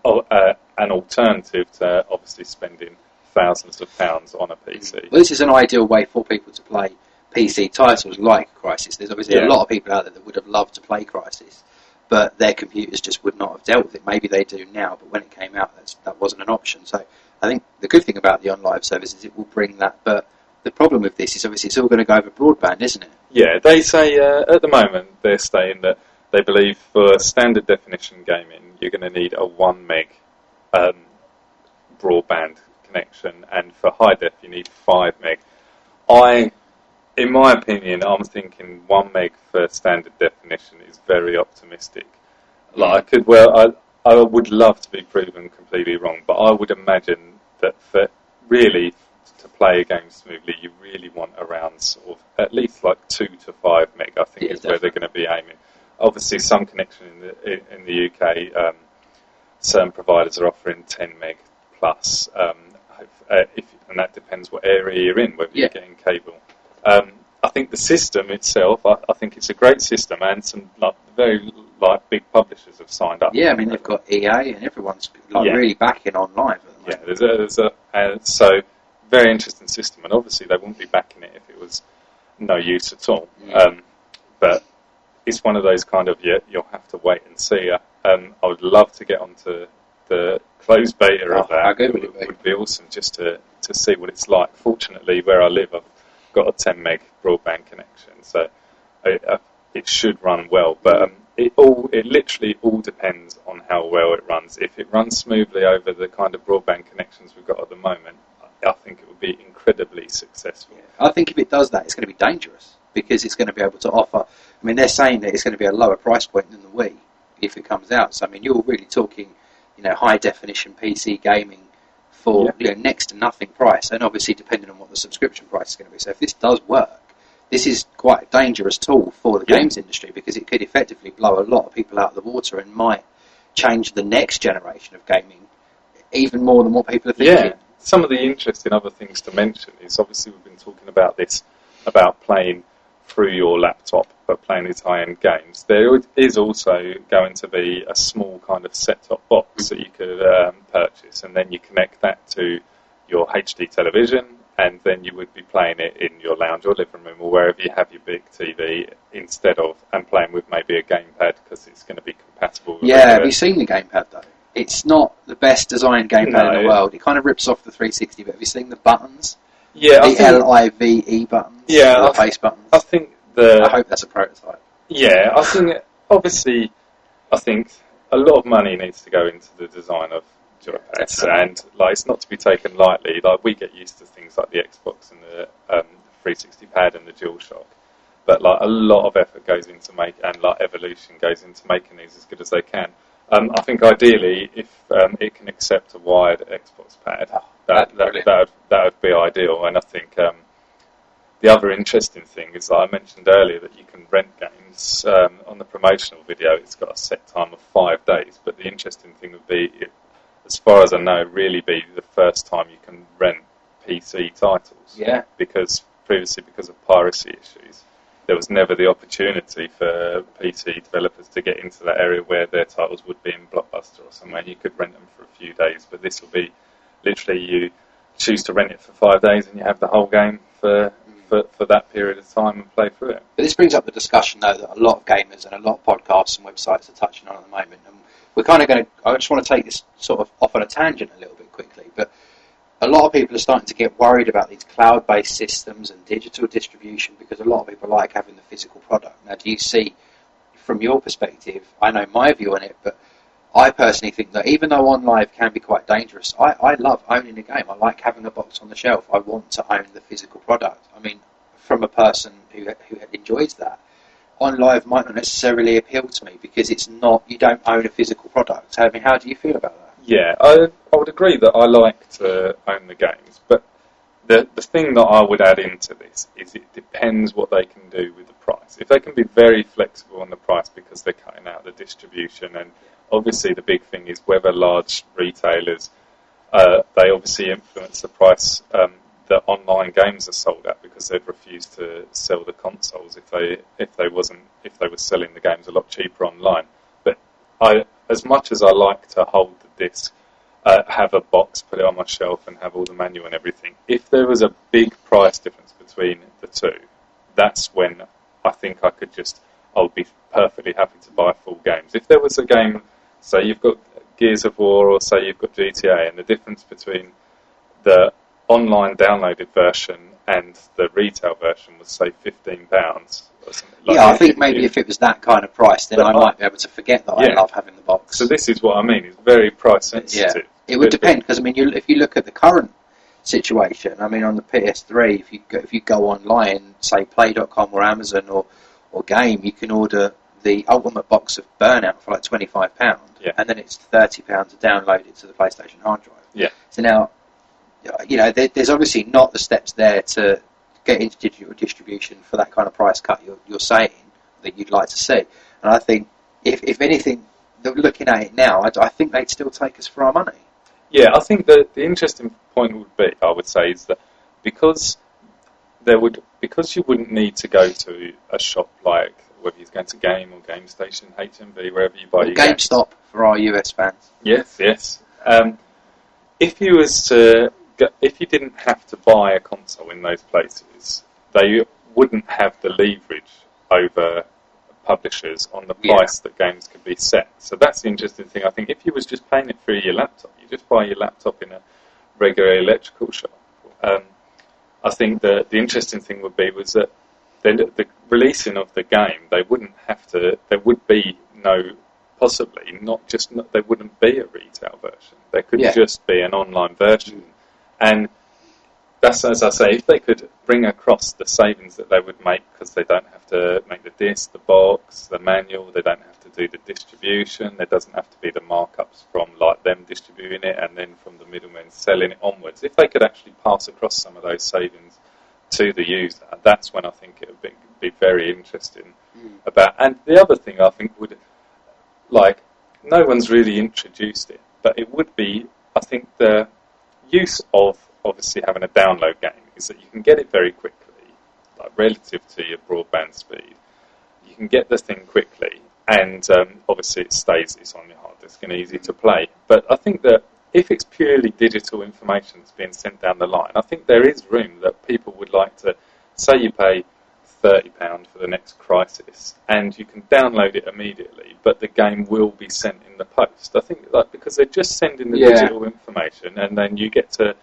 oh, uh, an alternative to obviously spending thousands of pounds on a PC. Well, this is an ideal way for people to play PC titles like Crysis. There's obviously Yeah. a lot of people out there that would have loved to play Crysis, but their computers just would not have dealt with it. Maybe they do now, but when it came out, that's, that wasn't an option. So I think the good thing about the OnLive service is it will bring that. But the problem with this is obviously it's all going to go over broadband, isn't it? Yeah, they say uh, at the moment they're saying that they believe for standard definition gaming you're going to need a one meg um, broadband connection, and for high def you need five meg. I, in my opinion, I'm thinking one meg for standard definition is very optimistic. Like I could well, I I would love to be proven completely wrong, but I would imagine that for really to play a game smoothly, you really want around sort of at least like two to five meg. I think Yeah, is where they're going to be aiming. Obviously, some connection in the in the UK, um, certain providers are offering 10 meg plus. Um, uh, if, and that depends what area you're in, whether Yeah. you're getting cable. Um, I think the system itself, I, I think it's a great system, and some like very like big publishers have signed up. Yeah, I mean they've got EA and everyone's like Yeah. really backing OnLive. Yeah, there's a, there's a uh, so very interesting system, and obviously they wouldn't be backing it if it was no use at all. Mm. Um, but it's one of those kind of yeah, you'll have to wait and see. Uh, Um, I would love to get onto the closed beta Oh, of that. how good would it be? would be awesome just to to see what it's like. Fortunately, where I live, I've got a 10 meg broadband connection, so I, I, it should run well. But um, it all it literally all depends on how well it runs. If it runs smoothly over the kind of broadband connections we've got at the moment, I think it would be incredibly successful. I think if it does that, it's going to be dangerous because it's going to be able to offer. I mean, they're saying that it's going to be a lower price point than the Wii if it comes out. So I mean, you're really talking, you know, high definition PC gaming for Yeah. you know next to nothing price, and obviously depending on what the subscription price is going to be. So if this does work, this is quite a dangerous tool for the Yeah. games industry because it could effectively blow a lot of people out of the water and might change the next generation of gaming even more than what people are thinking. Yeah, some of the interesting other things to mention is obviously we've been talking about this about playing through your laptop, but playing these high-end games. There is also going to be a small kind of set-top box that you could um, purchase, and then you connect that to your HD television, and then you would be playing it in your lounge or living room or wherever you have your big TV instead of and playing with maybe a gamepad because it's going to be compatible. With Yeah, have you seen the gamepad though? It's not the best designed gamepad in the world. It kind of rips off the 360, but have you seen the buttons? Yeah, the L I V E buttons? Yeah, the I- face buttons. I think the I hope that's a prototype. Yeah, I think obviously, I think a lot of money needs to go into the design of joypads, and like it's not to be taken lightly. Like we get used to things like the Xbox and the um, 360 pad and the DualShock, but like a lot of effort goes into make and like evolution goes into making these as good as they can. Um, I think ideally, if um, it can accept a wired Xbox pad, Oh, that that, that would, that would be ideal. And I think um, the other interesting thing is that I mentioned earlier that you can rent games um, on the promotional video. It's got a set time of five days, but the interesting thing would be, it, as far as I know, really be the first time you can rent PC titles. Yeah. Because previously, because of piracy issues, there was never the opportunity for PC developers to get into that area where their titles would be in Blockbuster or somewhere. You could rent them for a few days, but this will be literally you choose to rent it for five days and you have the whole game for, for, for that period of time and play through it. But this brings up the discussion, though, that a lot of gamers and a lot of podcasts and websites are touching on at the moment. And we're kind of going to, I just want to take this sort of off on a tangent a little bit quickly, but a lot of people are starting to get worried about these cloud based systems and digital distribution because a lot of people like having the physical product. Now, do you see, from your perspective, I know my view on it, but I personally think that even though OnLive can be quite dangerous, I, I love owning a game. I like having a box on the shelf. I want to own the physical product. I mean, from a person who, who enjoys that, OnLive might not necessarily appeal to me because it's not, you don't own a physical product. I mean, how do you feel about that? Yeah, I, I would agree that I like to own the games, but the, the thing that I would add into this is it depends what they can do with the price. If they can be very flexible on the price because they're cutting out the distribution, and obviously the big thing is whether large retailers uh, they obviously influence the price um, that online games are sold at because they've refused to sell the consoles if they if they wasn't if they were selling the games a lot cheaper online. I, as much as I like to hold the disc, uh, have a box, put it on my shelf, and have all the manual and everything. If there was a big price difference between the two, that's when I think I could just I'll be perfectly happy to buy full games. If there was a game, say you've got Gears of War or say you've got GTA, and the difference between the online downloaded version and the retail version was say fifteen pounds. Like yeah, I think maybe if it was that kind of price, then I I- might be able to forget that Yeah. I love having the box. So this is what I mean. It's very price Yeah, sensitive. it would depend because I mean, you, if you look at the current situation, I mean, on the PS3, if you go, if you go online, say Play.com or Amazon or or Game, you can order the ultimate box of Burnout for like twenty five pound, Yeah. and then it's thirty pound to download it to the PlayStation hard drive. Yeah. So now, you know, there, there's obviously not the steps there to get into digital distribution for that kind of price cut you're, you're saying that you'd like to see. And I think, if if anything, looking at it now, I, I think they'd still take us for our money. Yeah, I think that the interesting point would be, I would say, is that because there would because you wouldn't need to go to a shop like whether you're going to Game or Game Station, HMV, wherever you buy Or your games. GameStop for our US fans. Yes, yes. Um, if you was to, if you didn't have to buy a console in those places, they wouldn't have the leverage over publishers on the Yeah. price that games could be set. So that's the interesting thing. I think if you was just paying it through your laptop, you just buy your laptop in a regular electrical shop. Um, I think the the interesting thing would be was that then the releasing of the game, they wouldn't have to. There would be no, possibly not just. Not, there wouldn't be a retail version. There could Yeah. just be an online version, and that's as I say. If they could bring across the savings that they would make, because they don't have to make the disc, the box, the manual. They don't have to do the distribution. There doesn't have to be the markups from like them distributing it and then from the middlemen selling it onwards. If they could actually pass across some of those savings to the user, that's when I think it would be, be very interesting hmm. about. And the other thing I think would, like, no one's really introduced it, but it would be, I think, the use of obviously having a download game is that you can get it very quickly, like relative to your broadband speed. You can get the thing quickly, and um, obviously it stays it's on your hard disk and easy to play. But I think that if it's purely digital information that's being sent down the line, I think there is room that people would like to say you pay thirty pound for the next Crysis, and you can download it immediately, but the game will be sent in the post. I think like because they're just sending the Yeah. digital information, and then you get to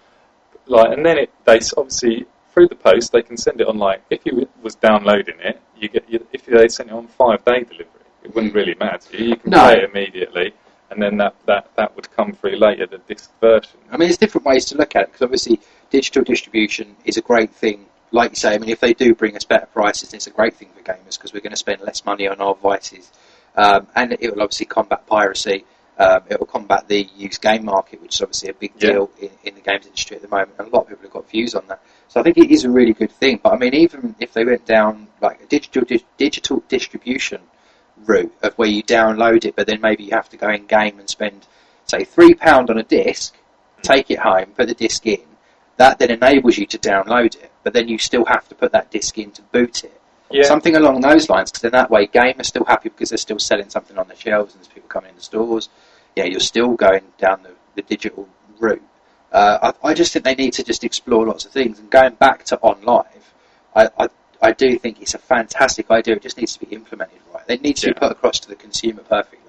like, and then it they obviously through the post they can send it on like if you was downloading it, you get you, if they sent it on five day delivery, it wouldn't really matter you. You can No. play it immediately, and then that, that, that would come through later, the disc version. I mean, there's different ways to look at it because obviously digital distribution is a great thing. Like you say, I mean, if they do bring us better prices, it's a great thing for gamers because we're going to spend less money on our devices, um, and it will obviously combat piracy. Um, it will combat the used game market, which is obviously a big Yeah. deal in, in the games industry at the moment, and a lot of people have got views on that. So I think it is a really good thing. But I mean, even if they went down like a digital di- digital distribution route of where you download it, but then maybe you have to go in game and spend say three pound on a disc, take it home, put the disc in. That then enables you to download it, but then you still have to put that disc in to boot it. Yeah, Something along those lines, because then that way, gamers are still happy because they're still selling something on the shelves and there's people coming in the stores. Yeah, you're still going down the, the digital route. Uh, I, I just think they need to just explore lots of things. And going back to OnLive, I, I, I do think it's a fantastic idea. It just needs to be implemented right. It needs to be put across to the consumer perfectly.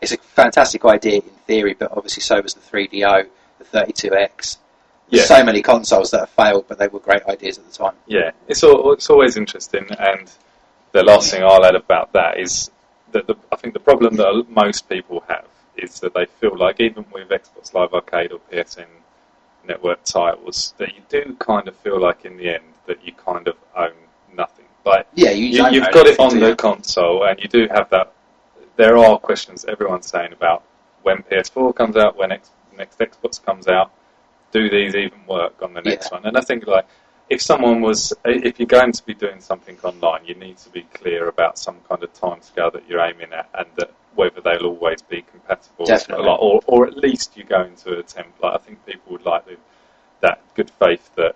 It's a fantastic idea in theory, but obviously so was the 3DO, the 32X. There's Yeah. so many consoles that have failed, but they were great ideas at the time. yeah. It's, al- it's always interesting, and the last thing I'll add about that is that the, I think the problem that most people have is that they feel like even with Xbox Live Arcade or PSN network titles, that you do kind of feel like in the end that you kind of own nothing. Like Yeah, you you, you've got it on the you? console, and you do have that. There are questions everyone's saying about when PS4 comes out, when X, next Xbox comes out. Do these even work on the next Yeah. one? And I think like if someone was, if you're going to be doing something online, you need to be clear about some kind of timescale that you're aiming at, and that whether they'll always be compatible, Definitely. Like, or or at least you're going to attempt. Like I think people would like the, that good faith that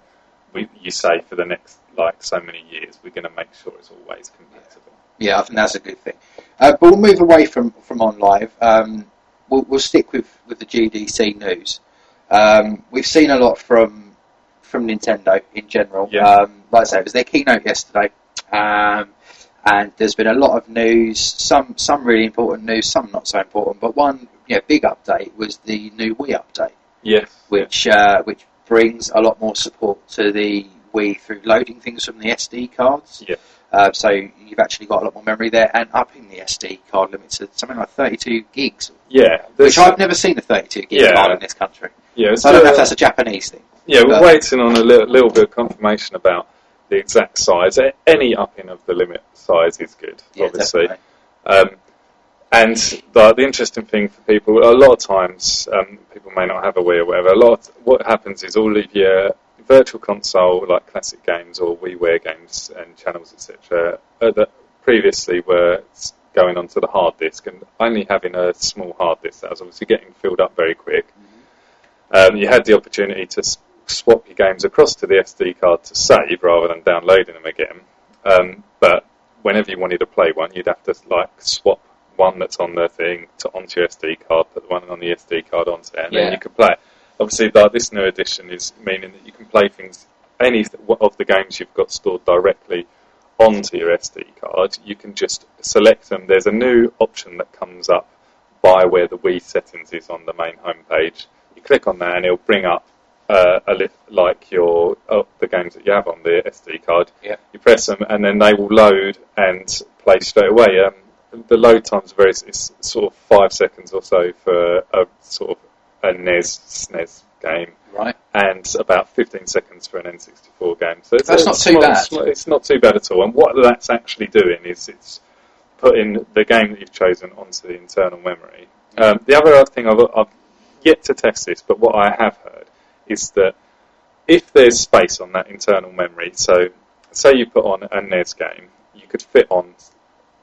we, you say for the next like so many years, we're going to make sure it's always compatible. Yeah, I think that's a good thing. Uh, but we'll move away from from OnLive. Um, we'll, we'll stick with, with the GDC news. Um, we've seen a lot from from Nintendo in general. Yeah. Um, like I say, it was their keynote yesterday, um, and there's been a lot of news. Some some really important news, some not so important. But one yeah, big update was the new Wii update Yes. which uh, which brings a lot more support to the Wii through loading things from the SD cards. Yeah. Uh, so you've actually got a lot more memory there, and upping the SD card limit to something like 32 gigs, Yeah. which I've never seen a 32 gig Yeah. file in this country. yeah, So I don't know if that's a Japanese thing. Yeah, we're waiting on a little, little bit of confirmation about the exact size. Any upping of the limit size is good, Yeah, obviously. Um, and the, the interesting thing for people, a lot of times, um, people may not have a Wii or whatever. A lot, what happens is all of your virtual console, like classic games or WiiWare games and channels, etc., uh, that previously were going onto the hard disk and only having a small hard disk that was obviously getting filled up very quick. Um, you had the opportunity to s- swap your games across to the SD card to save rather than downloading them again. Um, but whenever you wanted to play one, you'd have to like swap one that's on the thing to onto your SD card, put the one on the SD card onto there, and Yeah. then you could play it. Obviously, like, this new edition is meaning that you can play things, any of the games you've got stored directly onto your SD card. You can just select them. There's a new option that comes up by where the Wii settings is on the main homepage. You click on that, and it'll bring up uh, a li- like your oh, the games that you have on the SD card. Yeah. You press press them, and then they will load and play straight away. Um, the load times are very it's sort of five seconds or so for a sort of a NES SNES game, Right. and about 15 seconds for an N64 game. So it's That's not too small- bad. small- it's not too bad at all. And what that's actually doing is it's putting the game that you've chosen onto the internal memory. Um, the other thing I've, I've yet to test this, but what I have heard is that if there's space on that internal memory, so say you put on a NES game, you could fit on,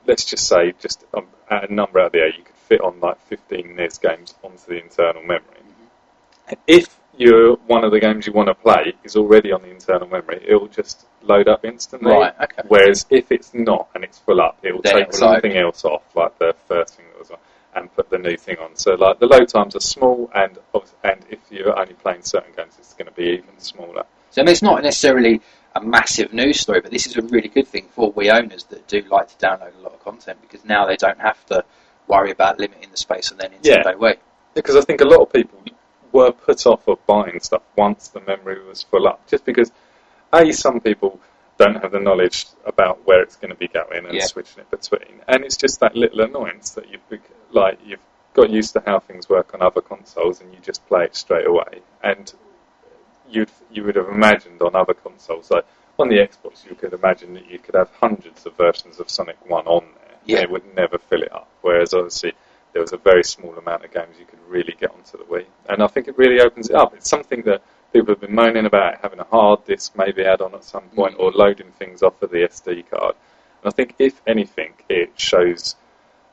let's just say, just um, a number out of the air, you could fit on like 15 NES games onto the internal memory. Mm-hmm. If you're, one of the games you want to play is already on the internal memory, it will just load up instantly. Right, okay. Whereas if it's not and it's full up, it will Then take it will load. something else off, like the first thing that was on, and put the new thing on. So like the load times are small, and obvi- and if you're only playing certain games, it's going to be even smaller. So I mean, it's not necessarily a massive news story, but this is a really good thing for Wii owners that do like to download a lot of content because now they don't have to worry about limiting the space on their Yeah. Nintendo Wii. Because I think a lot of people were put off of buying stuff once the memory was full up, just because a some people don't have the knowledge about where it's going to be going and Yeah. switching it between, and it's just that little annoyance that you've like you've got used to how things work on other consoles and you just play it straight away, and you'd you would have imagined on other consoles like on the Xbox you could imagine that you could have hundreds of versions of Sonic One on there, Yeah. it would never fill it up. Whereas obviously there was a very small amount of games you could really get onto the Wii, and I think it really opens it up. It's something that people have been moaning about having a hard disk maybe add on at some point, or loading things off of the SD card. And I think if anything, it shows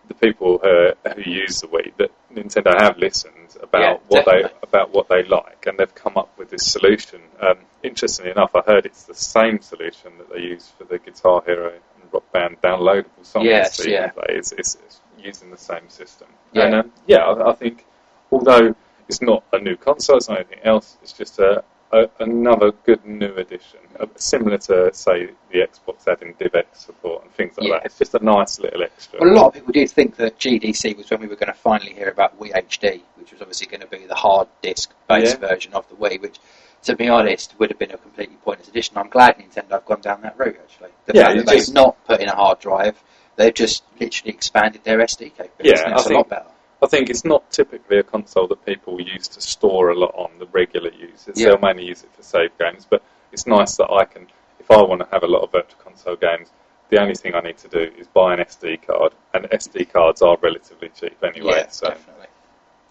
the people uh, who use the Wii that Nintendo have listened about Yeah, what they about what they like, and they've come up with this solution. Um, interestingly enough, I heard it's the same solution that they use for the Guitar Hero Rock Band downloadable songs Yes, you yeah. play. It's, it's, it's using the same system. Yeah. And um, yeah, I, I think although it's not a new console, it's not anything else. It's just a, a another good new addition, uh, similar to say the Xbox adding DivX support and things like Yeah. that. It's just a nice little extra. Well, a lot of people did think that GDC was when we were going to finally hear about Wii HD, which was obviously going to be the hard disk based Yeah. version of the Wii, which, to be honest, would have been a completely pointless addition. I'm glad Nintendo have gone down that route, actually. The Yeah, fact that they've just- not put in a hard drive, they've just literally expanded their SD capabilities, Yeah, and I it's a think- lot better. I think it's not typically a console that people use to store a lot on, the regular users. Yeah. They'll mainly use it for save games, but it's nice that I can, if I want to have a lot of Virtual Console games, the only thing I need to do is buy an SD card, and SD cards are relatively cheap anyway. yeah, so definitely.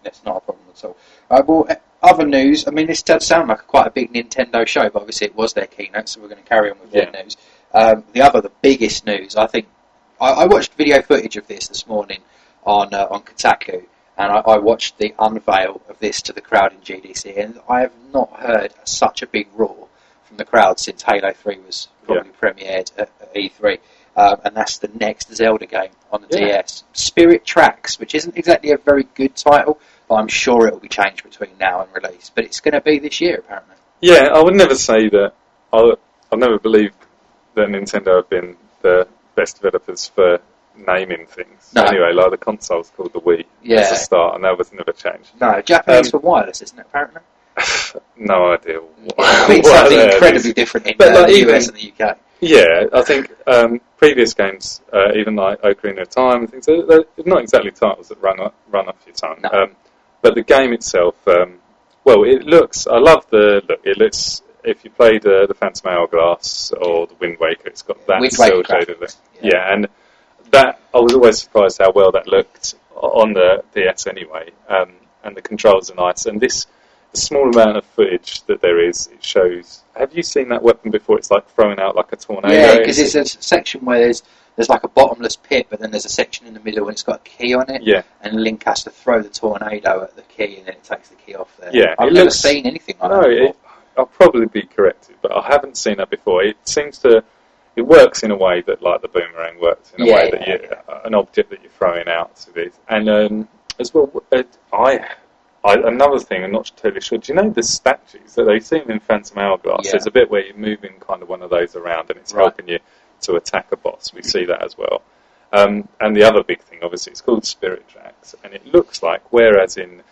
That's not a problem at all. Uh, well, other news, I mean, this does sound like quite a big Nintendo show, but obviously it was their keynote, so we're going to carry on with Yeah. their news. Um, the other, the biggest news, I think, I, I watched video footage of this this morning on uh, on Kotaku, and I, I watched the unveil of this to the crowd in GDC, and I have not heard such a big roar from the crowd since Halo 3 was probably premiered at, at E3. Um, and that's the next Zelda game on the Yeah. DS. Spirit Tracks, which isn't exactly a very good title, I'm sure it will be changed between now and release. But it's going to be this year, apparently. Yeah, I would never say that. I I never believed that Nintendo have been the best developers for naming things. No. Anyway, like the console's called the Wii Yeah. as a start, and that was never changed. No, Japanese Um, for wireless, isn't it, apparently? no idea. What, I what something that is. incredibly different in But, uh, like, the even- US and the UK. Yeah, I think um, previous games, uh, even like Ocarina of Time and things, they're, they're not exactly titles that run off, run off your tongue. No. Um, but the game itself, um, well, it looks. I love the look. It looks. If you played uh, the Phantom Hourglass or the Wind Waker, it's got that cell shaded look. Yeah. yeah. and that I was always surprised how well that looked on the DS anyway. Um, and the controls are nice. And this the small amount of footage that there is, it shows. Have you seen that weapon before? It's like throwing out like a tornado. Yeah, because it's a section where there's there's like a bottomless pit, but then there's a section in the middle and it's got a key on it. Yeah. And Link has to throw the tornado at the key, and then it takes the key off there. Yeah, I've never looks- seen anything like No, that. it, I'll probably be corrected, but I haven't seen that before. It seems to, it works in a way that like the boomerang works in a Yeah, way that yeah, you, an object that you're throwing out to this. And um, as well, uh, I, I another thing, I'm not totally sure. Do you know the statues that they seem in Phantom Hourglass? Yeah. There's a bit where you're moving kind of one of those around, and it's Right. helping you to attack a boss. We see that as well. Um, and the other big thing, obviously, it's called Spirit Tracks, and it looks like whereas in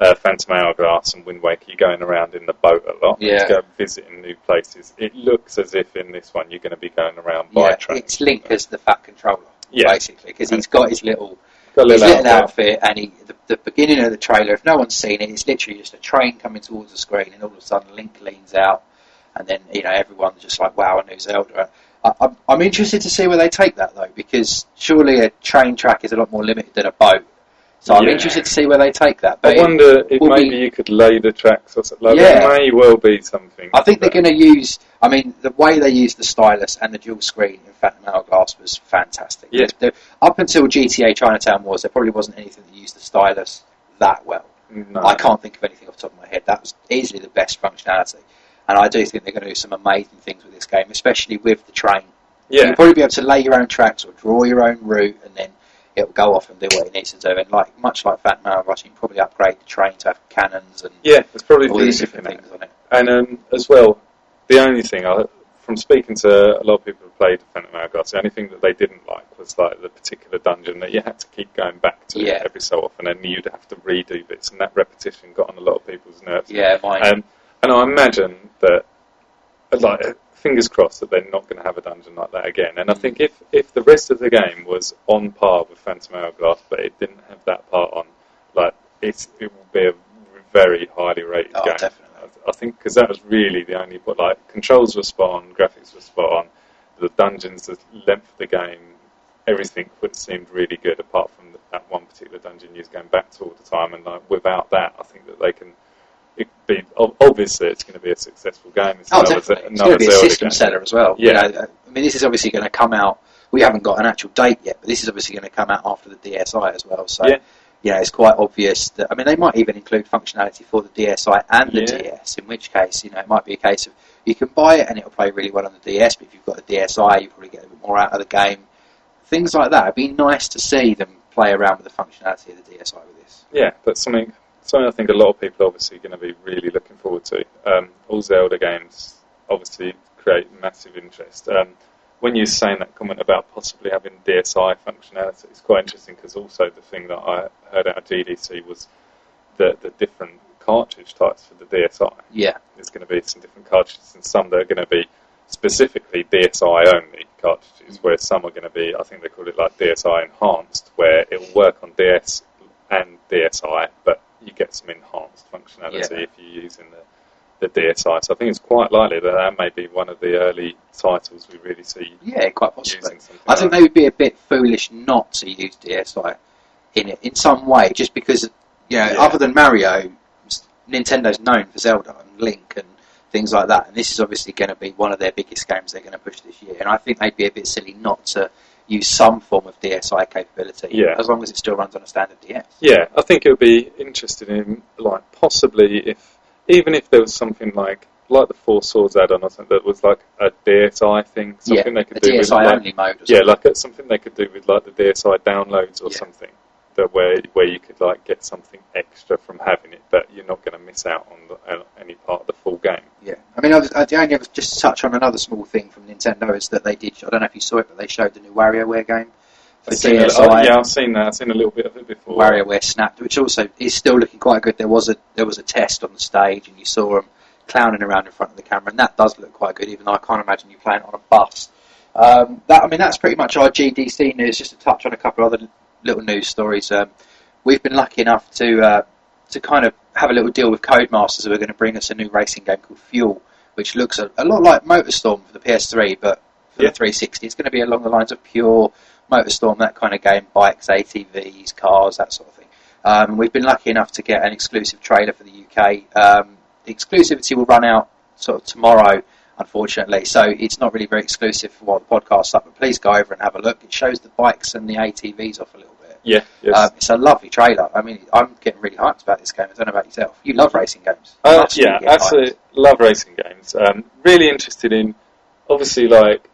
uh, Phantom Hourglass and Wind Waker, you're going around in the boat a lot. Yeah. Go visiting new places. It looks as if in this one you're going to be going around by Yeah, train. it's Link as the fat controller, Yeah. basically, because he's got his little Got a his little little outfit. outfit, and he, the, the beginning of the trailer, if no one's seen it, it's literally just a train coming towards the screen, and all of a sudden Link leans out, and then you know everyone's just like, "Wow, a new Zelda." I, I'm, I'm interested to see where they take that though, because surely a train track is a lot more limited than a boat. So I'm Yeah. interested to see where they take that. I But it- wonder if maybe be- you could lay the tracks or something. Like, Yeah. There may well be something. I think they're going to use. I mean, the way they used the stylus and the dual screen in Phantom Hourglass was fantastic. Yeah. Up until GTA Chinatown Wars, there probably wasn't anything that used the stylus that well. No. I can't think of anything off the top of my head. That was easily the best functionality. And I do think they're going to do some amazing things with this game, especially with the train. Yeah. You'll probably be able to lay your own tracks or draw your own route, and then it'll go off and do what it needs to do. And like much like Phantom Hourglass, you can probably upgrade the train to have cannons and Yeah, there's probably all these different things on it. And um, as well, the only thing, I, from speaking to a lot of people who played Phantom Hourglass, the only thing that they didn't like was like the particular dungeon that you had to keep going back to Yeah. every so often, and you'd have to redo bits, and that repetition got on a lot of people's nerves. Yeah, mine. Um, and I imagine that, like, fingers crossed that they're not going to have a dungeon like that again. And I think if, if the rest of the game was on par with Phantom Hourglass, but it didn't have that part on, like, it's, it would be a very highly rated Oh, game. definitely. I, I think because that was really the only, but like, controls were spot on, graphics were spot on, the dungeons, the length of the game, everything would seemed really good apart from that one particular dungeon you was going back to all the time. And like, without that, I think that they can it obviously it's going to be a successful game. Oh, it's Oh, definitely. It's another going to be a system game. seller as well. Yeah. You know, I mean, this is obviously going to come out. We haven't got an actual date yet, but this is obviously going to come out after the DSi as well. So, Yeah. you know, it's quite obvious that. I mean, they might even include functionality for the DSi and the Yeah. DS. In which case, you know, it might be a case of you can buy it and it'll play really well on the DS, but if you've got a DSi, you probably get a bit more out of the game. Things like that. It'd be nice to see them play around with the functionality of the DSi with this. Yeah, but something something I think a lot of people are obviously going to be really looking forward to. Um, all Zelda games obviously create massive interest. Um, when you're saying that comment about possibly having DSi functionality, it's quite interesting because also the thing that I heard out of GDC was the, the different cartridge types for the DSi. Yeah, There's going to be some different cartridges, and some that are going to be specifically DSi only cartridges, where some are going to be, I think they call it like DSi enhanced, where it will work on DS and DSi, but you get some enhanced functionality Yeah. if you're using the, the DSi. So I think it's quite likely that that may be one of the early titles we really see yeah, quite possibly. I think like they would be a bit foolish not to use DSi in it in some way, just because you know, Yeah. other than Mario, Nintendo's known for Zelda and Link and things like that, and this is obviously going to be one of their biggest games they're going to push this year. And I think they'd be a bit silly not to use some form of DSi capability, Yeah. as long as it still runs on a standard DS. Yeah, I think it would be interesting in like possibly if even if there was something like like the Four Swords add-on or something that was like a DSi thing, something yeah, they could do with DSi like, only mode. Yeah, like something they could do with like the DSi downloads or Yeah. something that where where you could like get something extra from having it, but you're not going to miss out on the, uh, any part of the full game. Yeah, I mean, I was, I only have just to touch on another small thing from Nintendo is that they did. I don't know if you saw it, but they showed the new WarioWare game for I've seen oh, yeah, I've seen that. I've seen a little bit of it before. WarioWare Snapped, which also is still looking quite good. There was a there was a test on the stage, and you saw them clowning around in front of the camera, and that does look quite good. Even though I can't imagine you playing it on a bus. Um, that I mean, that's pretty much our GDC news. Just to touch on a couple of other little news stories. Um, we've been lucky enough to uh, to kind of have a little deal with Codemasters, who are going to bring us a new racing game called Fuel, which looks a, a lot like MotorStorm for the PS3, but for Yeah. the 360. It's going to be along the lines of pure MotorStorm, that kind of game, bikes, ATVs, cars, that sort of thing. Um, we've been lucky enough to get an exclusive trailer for the UK. Um, the exclusivity will run out sort of tomorrow, unfortunately, so it's not really very exclusive for what the podcast's up. But please go over and have a look. It shows the bikes and the ATVs off a little. Yeah, yes. Um, it's a lovely trailer. I mean, I'm getting really hyped about this game. I don't know about yourself. You love racing games. Uh, yeah, absolutely love racing games. Um, really interested in, obviously, like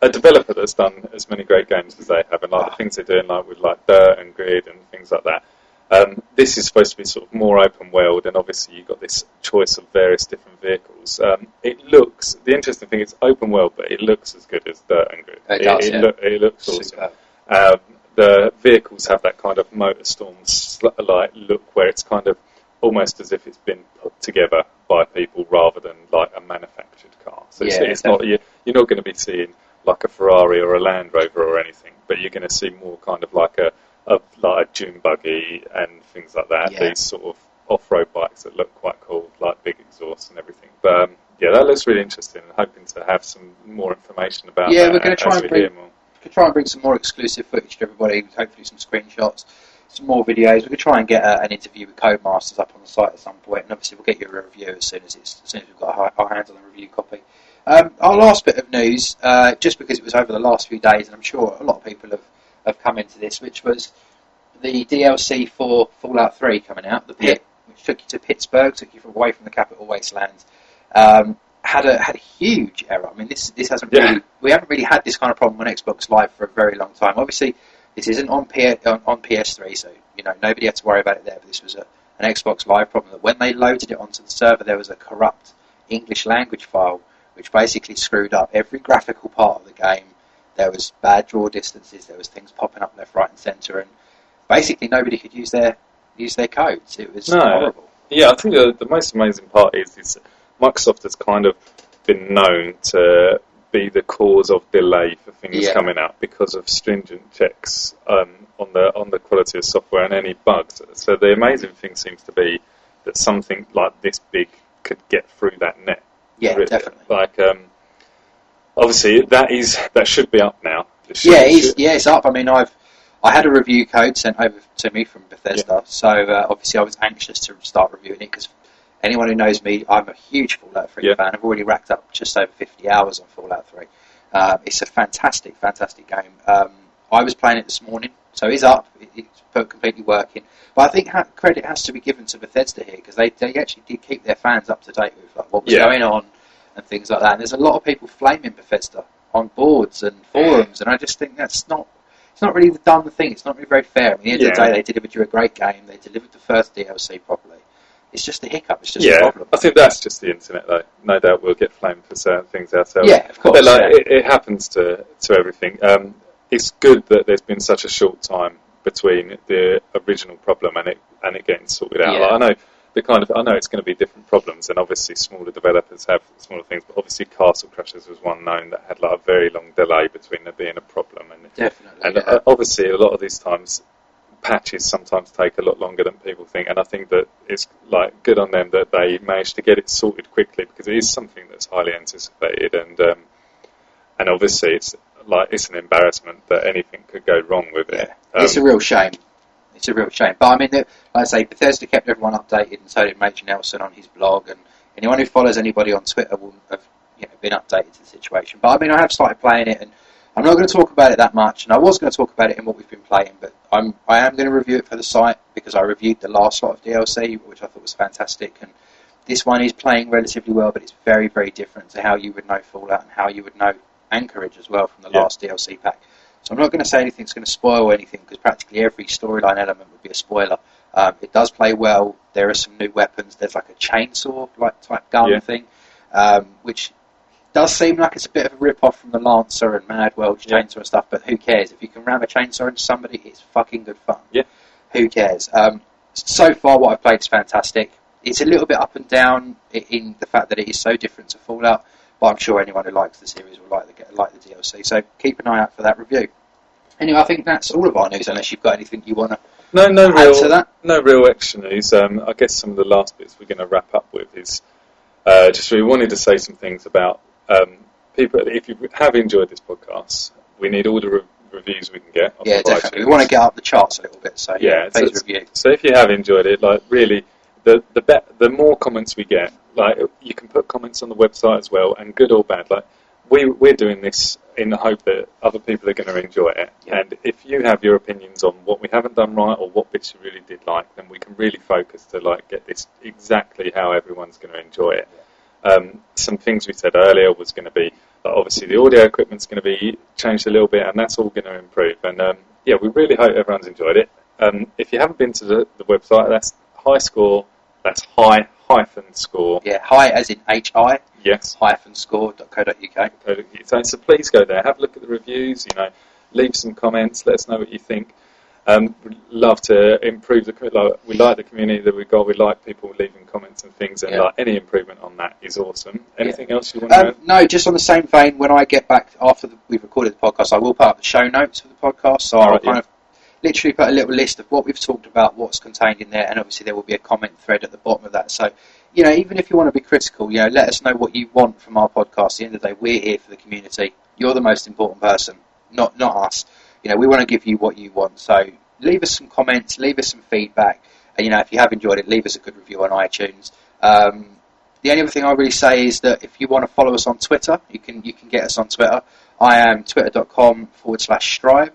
a developer that's done as many great games as they have, and like the things they're doing, like with like Dirt and Grid and things like that. Um, this is supposed to be sort of more open world, and obviously you've got this choice of various different vehicles. Um, it looks the interesting thing is open world, but it looks as good as Dirt and Grid. It does, it, yeah. look- it looks hyped. awesome. Um, the vehicles have that kind of motorstorm sl- like look where it's kind of almost as if it's been put together by people rather than like a manufactured car. So it's, Yeah, it's not you, you're not going to be seeing like a Ferrari or a Land Rover or anything, but you're going to see more kind of like a, a like a dune buggy and things like that. Yeah. These sort of off-road bikes that look quite cool, like big exhausts and everything. But um, yeah, that looks really interesting. I'm hoping to have some more information about Yeah, that we're gonna as try and we bring- hear more. We could try and bring some more exclusive footage to everybody, hopefully some screenshots, some more videos. We could try and get uh, an interview with Codemasters up on the site at some point, and obviously we'll get you a review as soon as it's as soon as we've got our, our hands on the review copy. Um, our last bit of news, uh, just because it was over the last few days, and I'm sure a lot of people have, have come into this, which was the DLC for Fallout 3 coming out, the pit, which took you to Pittsburgh, took you from away from the capital wastelands. Um, had a had a huge error. I mean, this this hasn't Yeah. really we haven't really had this kind of problem on Xbox Live for a very long time. Obviously, this isn't on P- on, on PS3, so you know nobody had to worry about it there. But this was a, an Xbox Live problem that when they loaded it onto the server, there was a corrupt English language file which basically screwed up every graphical part of the game. There was bad draw distances. There was things popping up left, right, and centre, and basically nobody could use their use their codes. It was No. horrible. Yeah, I think the, the most amazing part is, is Microsoft has kind of been known to be the cause of delay for things Yeah. coming out because of stringent checks um, on the on the quality of software and any bugs. So the amazing thing seems to be that something like this big could get through that net. Yeah, Really. definitely. Like, um, obviously, that is that should be up now. It should- Yeah, it's, yeah, it's up. I mean, I've I had a review code sent over to me from Bethesda, so uh, obviously I was anxious to start reviewing it because anyone who knows me, I'm a huge Fallout 3 Yeah. fan. I've already racked up just over 50 hours on Fallout 3. Um, it's a fantastic, fantastic game. Um, I was playing it this morning, so it's up. It's completely working. But I think ha- credit has to be given to Bethesda here because they, they actually did keep their fans up to date with like, what was Yeah. going on and things like that. And there's a lot of people flaming Bethesda on boards and forums, and I just think that's not it's not really the done thing. It's not really very fair. At the end of the day, they delivered you a great game. They delivered the first DLC properly. It's just a hiccup. It's just a yeah, problem. I think that's just the internet, though. No doubt we'll get flamed for certain things ourselves. Yeah, of course. But like, yeah. it, it happens to to everything. Um, it's good that there's been such a short time between the original problem and it and it getting sorted out. Yeah. Like, I know the kind of I know it's going to be different problems, and obviously smaller developers have smaller things. But obviously, Castle Crashers was one known that had like a very long delay between there being a problem and Definitely. and yeah. uh, obviously, a lot of these times, patches sometimes take a lot longer than people think. And I think that it's like good on them that they managed to get it sorted quickly because it is something that's highly anticipated. And um, and obviously, it's like it's an embarrassment that anything could go wrong with it. Um, it's a real shame. It's a real shame. But I mean, like I say, Bethesda kept everyone updated, and so did Major Nelson on his blog, and anyone who follows anybody on Twitter will have you know, been updated to the situation. But I mean, I have started playing it, and I'm not going to talk about it that much. And I was going to talk about it in what we've been playing, but I'm I am going to review it for the site because I reviewed the last lot of DLC, which I thought was fantastic, and this one is playing relatively well, but it's very very different to how you would know Fallout and how you would know Anchorage as well from the Yeah. last DLC pack. So I'm not going to say anything's going to spoil anything because practically every storyline element would be a spoiler. Um, it does play well. There are some new weapons. There's like a chainsaw like type gun Yeah. thing, um, which does seem like it's a bit of a rip off from the Lancer and MadWorld's Yeah. chainsaw and stuff. But who cares? If you can ram a chainsaw into somebody, it's fucking good fun. Yeah. Who cares? Um, so far, what I've played is fantastic. It's a little bit up and down in the fact that it is so different to Fallout, but I'm sure anyone who likes the series will like the like the DLC. So keep an eye out for that review. Anyway, I think that's all of our news. Unless you've got anything you want to no, no real, to that. no real extra news. Um, I guess some of the last bits we're going to wrap up with is uh, just we wanted to say some things about um, people. If you have enjoyed this podcast, we need all the re- reviews we can get. Yeah, definitely. We want to get up the charts a little bit. So yeah, Yeah, so- review. So if you have enjoyed it, like really, the the be- the more comments we get, like you can put comments on the website as well, and good or bad. Like we we're doing this in the hope that other people are going to enjoy it. Yeah. And if you have your opinions on what we haven't done right or what bits you really did like, then we can really focus to like get this exactly how everyone's going to enjoy it. Um, some things we said earlier was going to be obviously the audio equipment's going to be changed a little bit, and that's all going to improve. And um, yeah, we really hope everyone's enjoyed it. Um, if you haven't been to the, the website, that's high score. That's high hyphen score. Yeah, high as in hi Yes. hyphen score.co.uk. So, so please go there, have a look at the reviews. You know, leave some comments. Let us know what you think. Um, we'd love to improve the. Like, we like the community that we've got. We like people leaving comments and things, and Yeah. like any improvement on that is awesome. Anything else you want to Um, add? no, just on the same vein, when I get back after the, we've recorded the podcast, I will put up the show notes for the podcast. So I'll Right, kind yeah. of literally put a little list of what we've talked about, what's contained in there, and obviously there will be a comment thread at the bottom of that. So, you know, even if you want to be critical, you know, let us know what you want from our podcast. At the end of the day, we're here for the community. You're the most important person, not not us. You know, we want to give you what you want. So leave us some comments, leave us some feedback, and you know, if you have enjoyed it, leave us a good review on iTunes. Um, the only other thing I really say is that if you want to follow us on Twitter, you can you can get us on Twitter. I am twitter.com forward slash strive.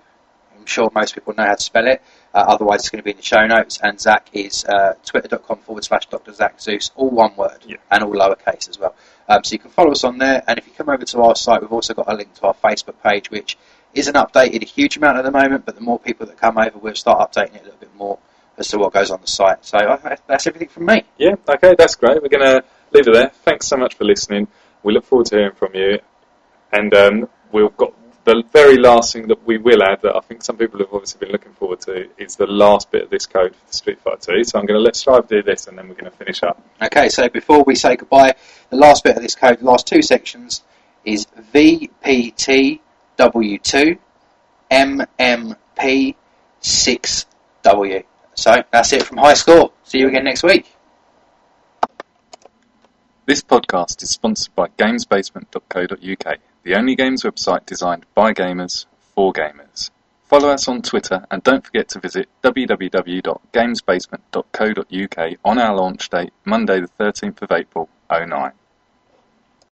I'm sure most people know how to spell it. Uh, otherwise, it's going to be in the show notes. And Zach is uh, twitter.com forward slash Dr. Zach Zeus, all one word Yeah. and all lowercase as well. Um, so you can follow us on there. And if you come over to our site, we've also got a link to our Facebook page, which isn't updated a huge amount at the moment, but the more people that come over, we'll start updating it a little bit more as to what goes on the site. So that's everything from me. Yeah, okay, that's great. We're going to leave it there. Thanks so much for listening. We look forward to hearing from you. And um, we've got the very last thing that we will add that I think some people have obviously been looking forward to is the last bit of this code for the Street Fighter 2. So I'm going to let Strive do this and then we're going to finish up. Okay, so before we say goodbye, the last bit of this code, the last two sections, is VPTW2 MMP6W. So that's it from High Score. See you again next week. This podcast is sponsored by GamesBasement.co.uk, the only games website designed by gamers for gamers. Follow us on Twitter and don't forget to visit www.gamesbasement.co.uk on our launch date, Monday the 13th of April, 09.